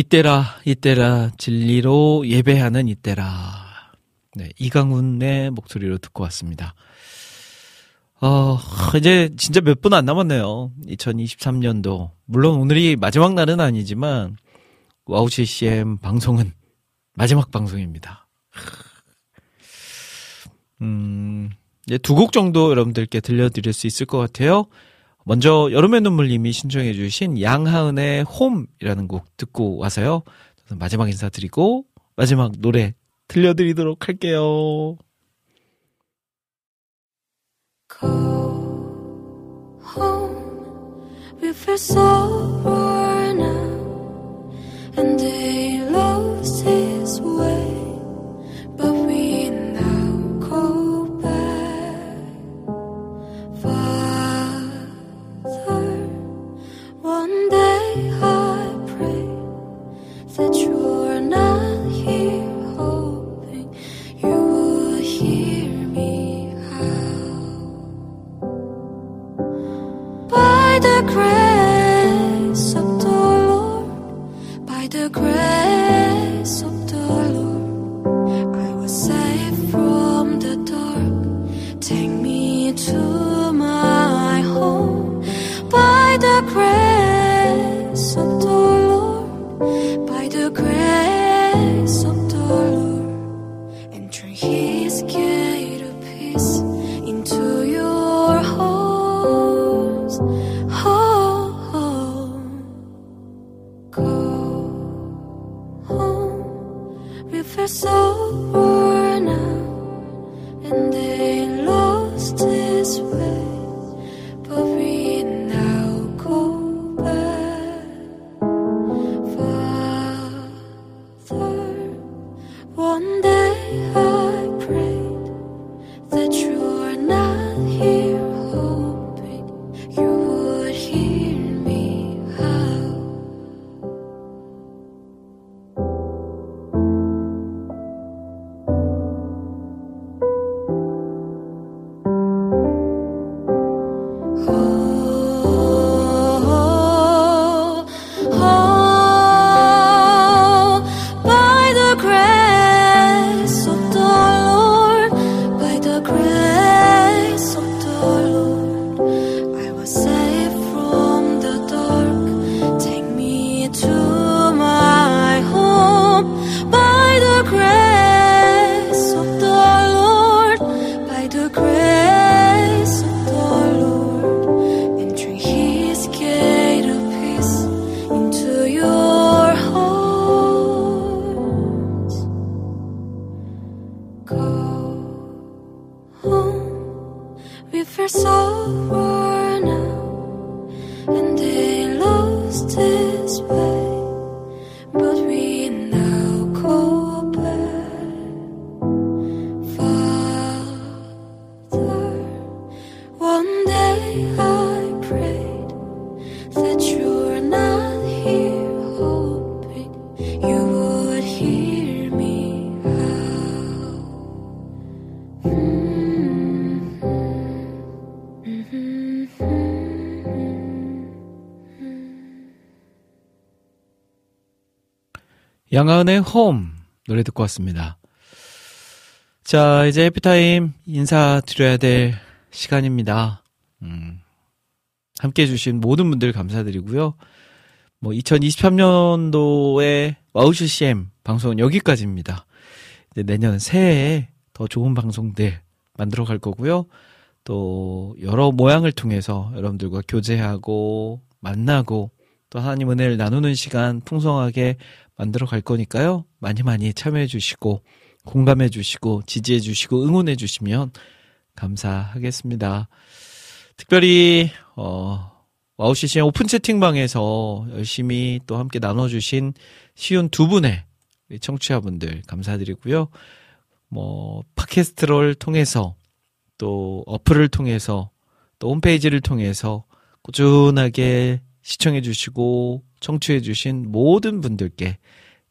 이때라, 이때라, 진리로 예배하는 이때라. 네, 이강훈의 목소리로 듣고 왔습니다. 어, 이제 진짜 몇 분 안 남았네요. 2023년도. 물론 오늘이 마지막 날은 아니지만, 와우 CCM 방송은 마지막 방송입니다. 음, 이제 두 곡 정도 여러분들께 들려드릴 수 있을 것 같아요. 먼저 여름의 눈물님이 신청해 주신 양하은의 홈이라는 곡 듣고 와서요. 마지막 인사드리고 마지막 노래 들려드리도록 할게요. Go home. 양하은의 홈 노래 듣고 왔습니다. 자, 이제 해피타임 인사드려야 될 시간입니다. 음, 함께 해주신 모든 분들 감사드리고요. 뭐, 2023년도에 와우슈 CM 방송은 여기까지입니다. 이제 내년 새해에 더 좋은 방송들 만들어 갈 거고요. 또, 여러 모양을 통해서 여러분들과 교제하고, 만나고, 또 하나님 은혜를 나누는 시간 풍성하게 만들어 갈 거니까요. 많이 많이 참여해 주시고, 공감해 주시고, 지지해 주시고, 응원해 주시면 감사하겠습니다. 특별히, 어, 와우 CCM 오픈 채팅방에서 열심히 또 함께 나눠 주신 쉰두 분의 청취자분들 감사드리고요. 뭐, 팟캐스트를 통해서 또 어플을 통해서 또 홈페이지를 통해서 꾸준하게 시청해 주시고 청취해 주신 모든 분들께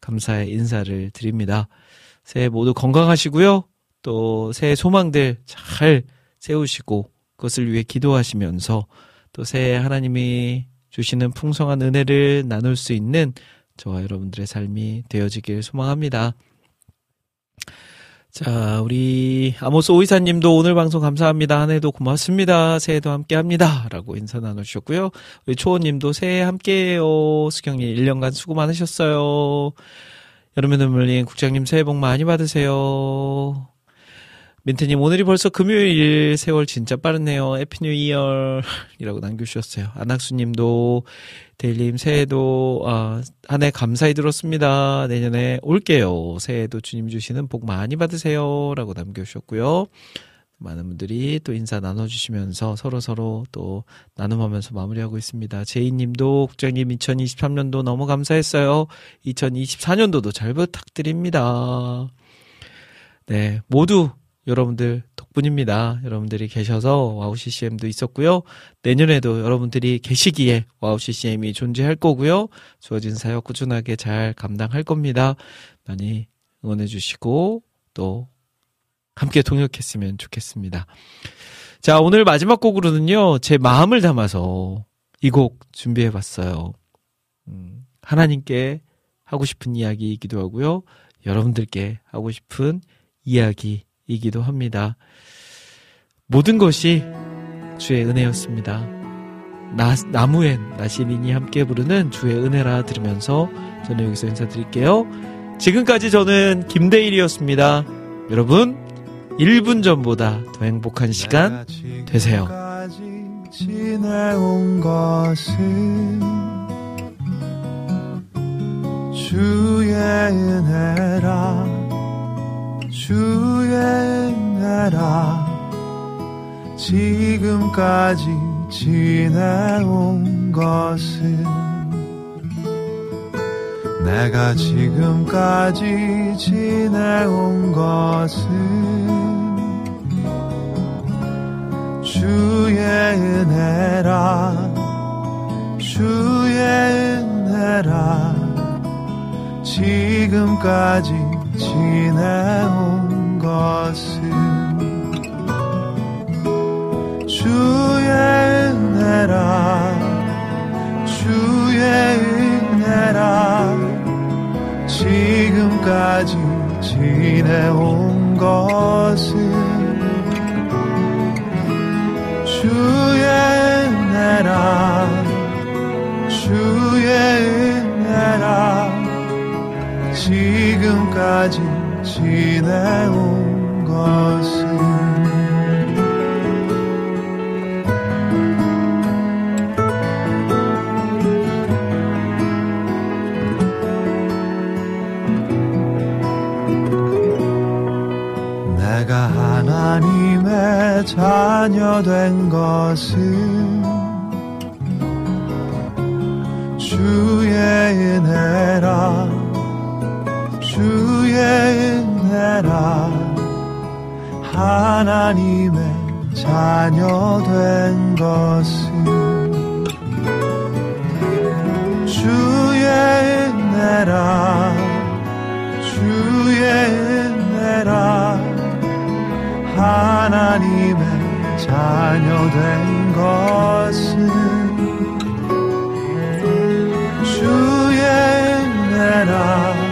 감사의 인사를 드립니다. 새해 모두 건강하시고요. 또 새해 소망들 잘 세우시고 그것을 위해 기도하시면서 또 새해 하나님이 주시는 풍성한 은혜를 나눌 수 있는 저와 여러분들의 삶이 되어지길 소망합니다. 자, 우리 아모스 오이사님도 오늘 방송 감사합니다. 한 해도 고맙습니다. 새해도 함께 합니다. 라고 인사 나누셨고요. 우리 초호님도 새해 함께 해요. 수경님 1년간 수고 많으셨어요. 여름의 눈물님 국장님 새해 복 많이 받으세요. 민트님 오늘이 벌써 금요일 세월 진짜 빠르네요. Happy New Year이라고 남겨주셨어요. 안학수님도 대일님 새해도 아, 한 해 감사히 들었습니다. 내년에 올게요. 새해도 주님 주시는 복 많이 받으세요라고 남겨주셨고요. 많은 분들이 또 인사 나눠주시면서 서로 서로 또 나눔하면서 마무리하고 있습니다. 제이님도 국장님 2023년도 너무 감사했어요. 2024년도도 잘 부탁드립니다. 네, 모두 여러분들 덕분입니다. 여러분들이 계셔서 와우 CCM도 있었고요. 내년에도 여러분들이 계시기에 와우 CCM이 존재할 거고요. 주어진 사역 꾸준하게 잘 감당할 겁니다. 많이 응원해 주시고 또 함께 동역했으면 좋겠습니다. 자, 오늘 마지막 곡으로는요. 제 마음을 담아서 이 곡 준비해 봤어요. 음, 하나님께 하고 싶은 이야기이기도 하고요. 여러분들께 하고 싶은 이야기 이기도 합니다. 모든 것이 주의 은혜였습니다. 나, 나무엔 나시린이 함께 부르는 주의 은혜라 들으면서 저는 여기서 인사드릴게요. 지금까지 저는 김대일이었습니다. 여러분, 1분 전보다 더 행복한 시간 되세요. 지내온 것은 주의 은혜라 주의 은혜라. 지금까지 지내온 것은 내가 지금까지 지내온 것은 주의 은혜라. 주의 은혜라. 지금까지 지내온 것은 주의 은혜라 주의 은혜라. 지금까지 지내온 것은 주의 은혜라 주의 은혜라. 지금까지 지내온 것은 내가 하나님의 자녀 된 것은 주의 은혜라 주의 은혜라. 하나님의 자녀 된 것은 주의 은혜라. 주의 은혜라. 하나님의 자녀 된 것은 주의 은혜라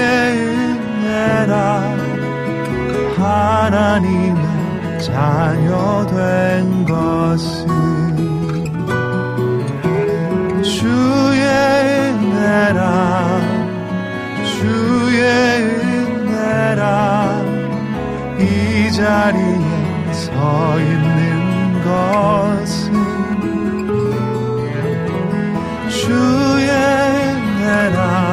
은혜라 하나님의 자녀 된 것은 주의 은혜라 주의 은혜라 이 자리에 서 있는 것은 주의 은혜라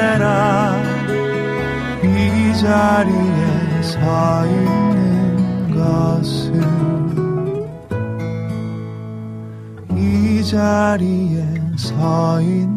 은혜라 이 자리에 서 있는 것은 이 자리에 서 있는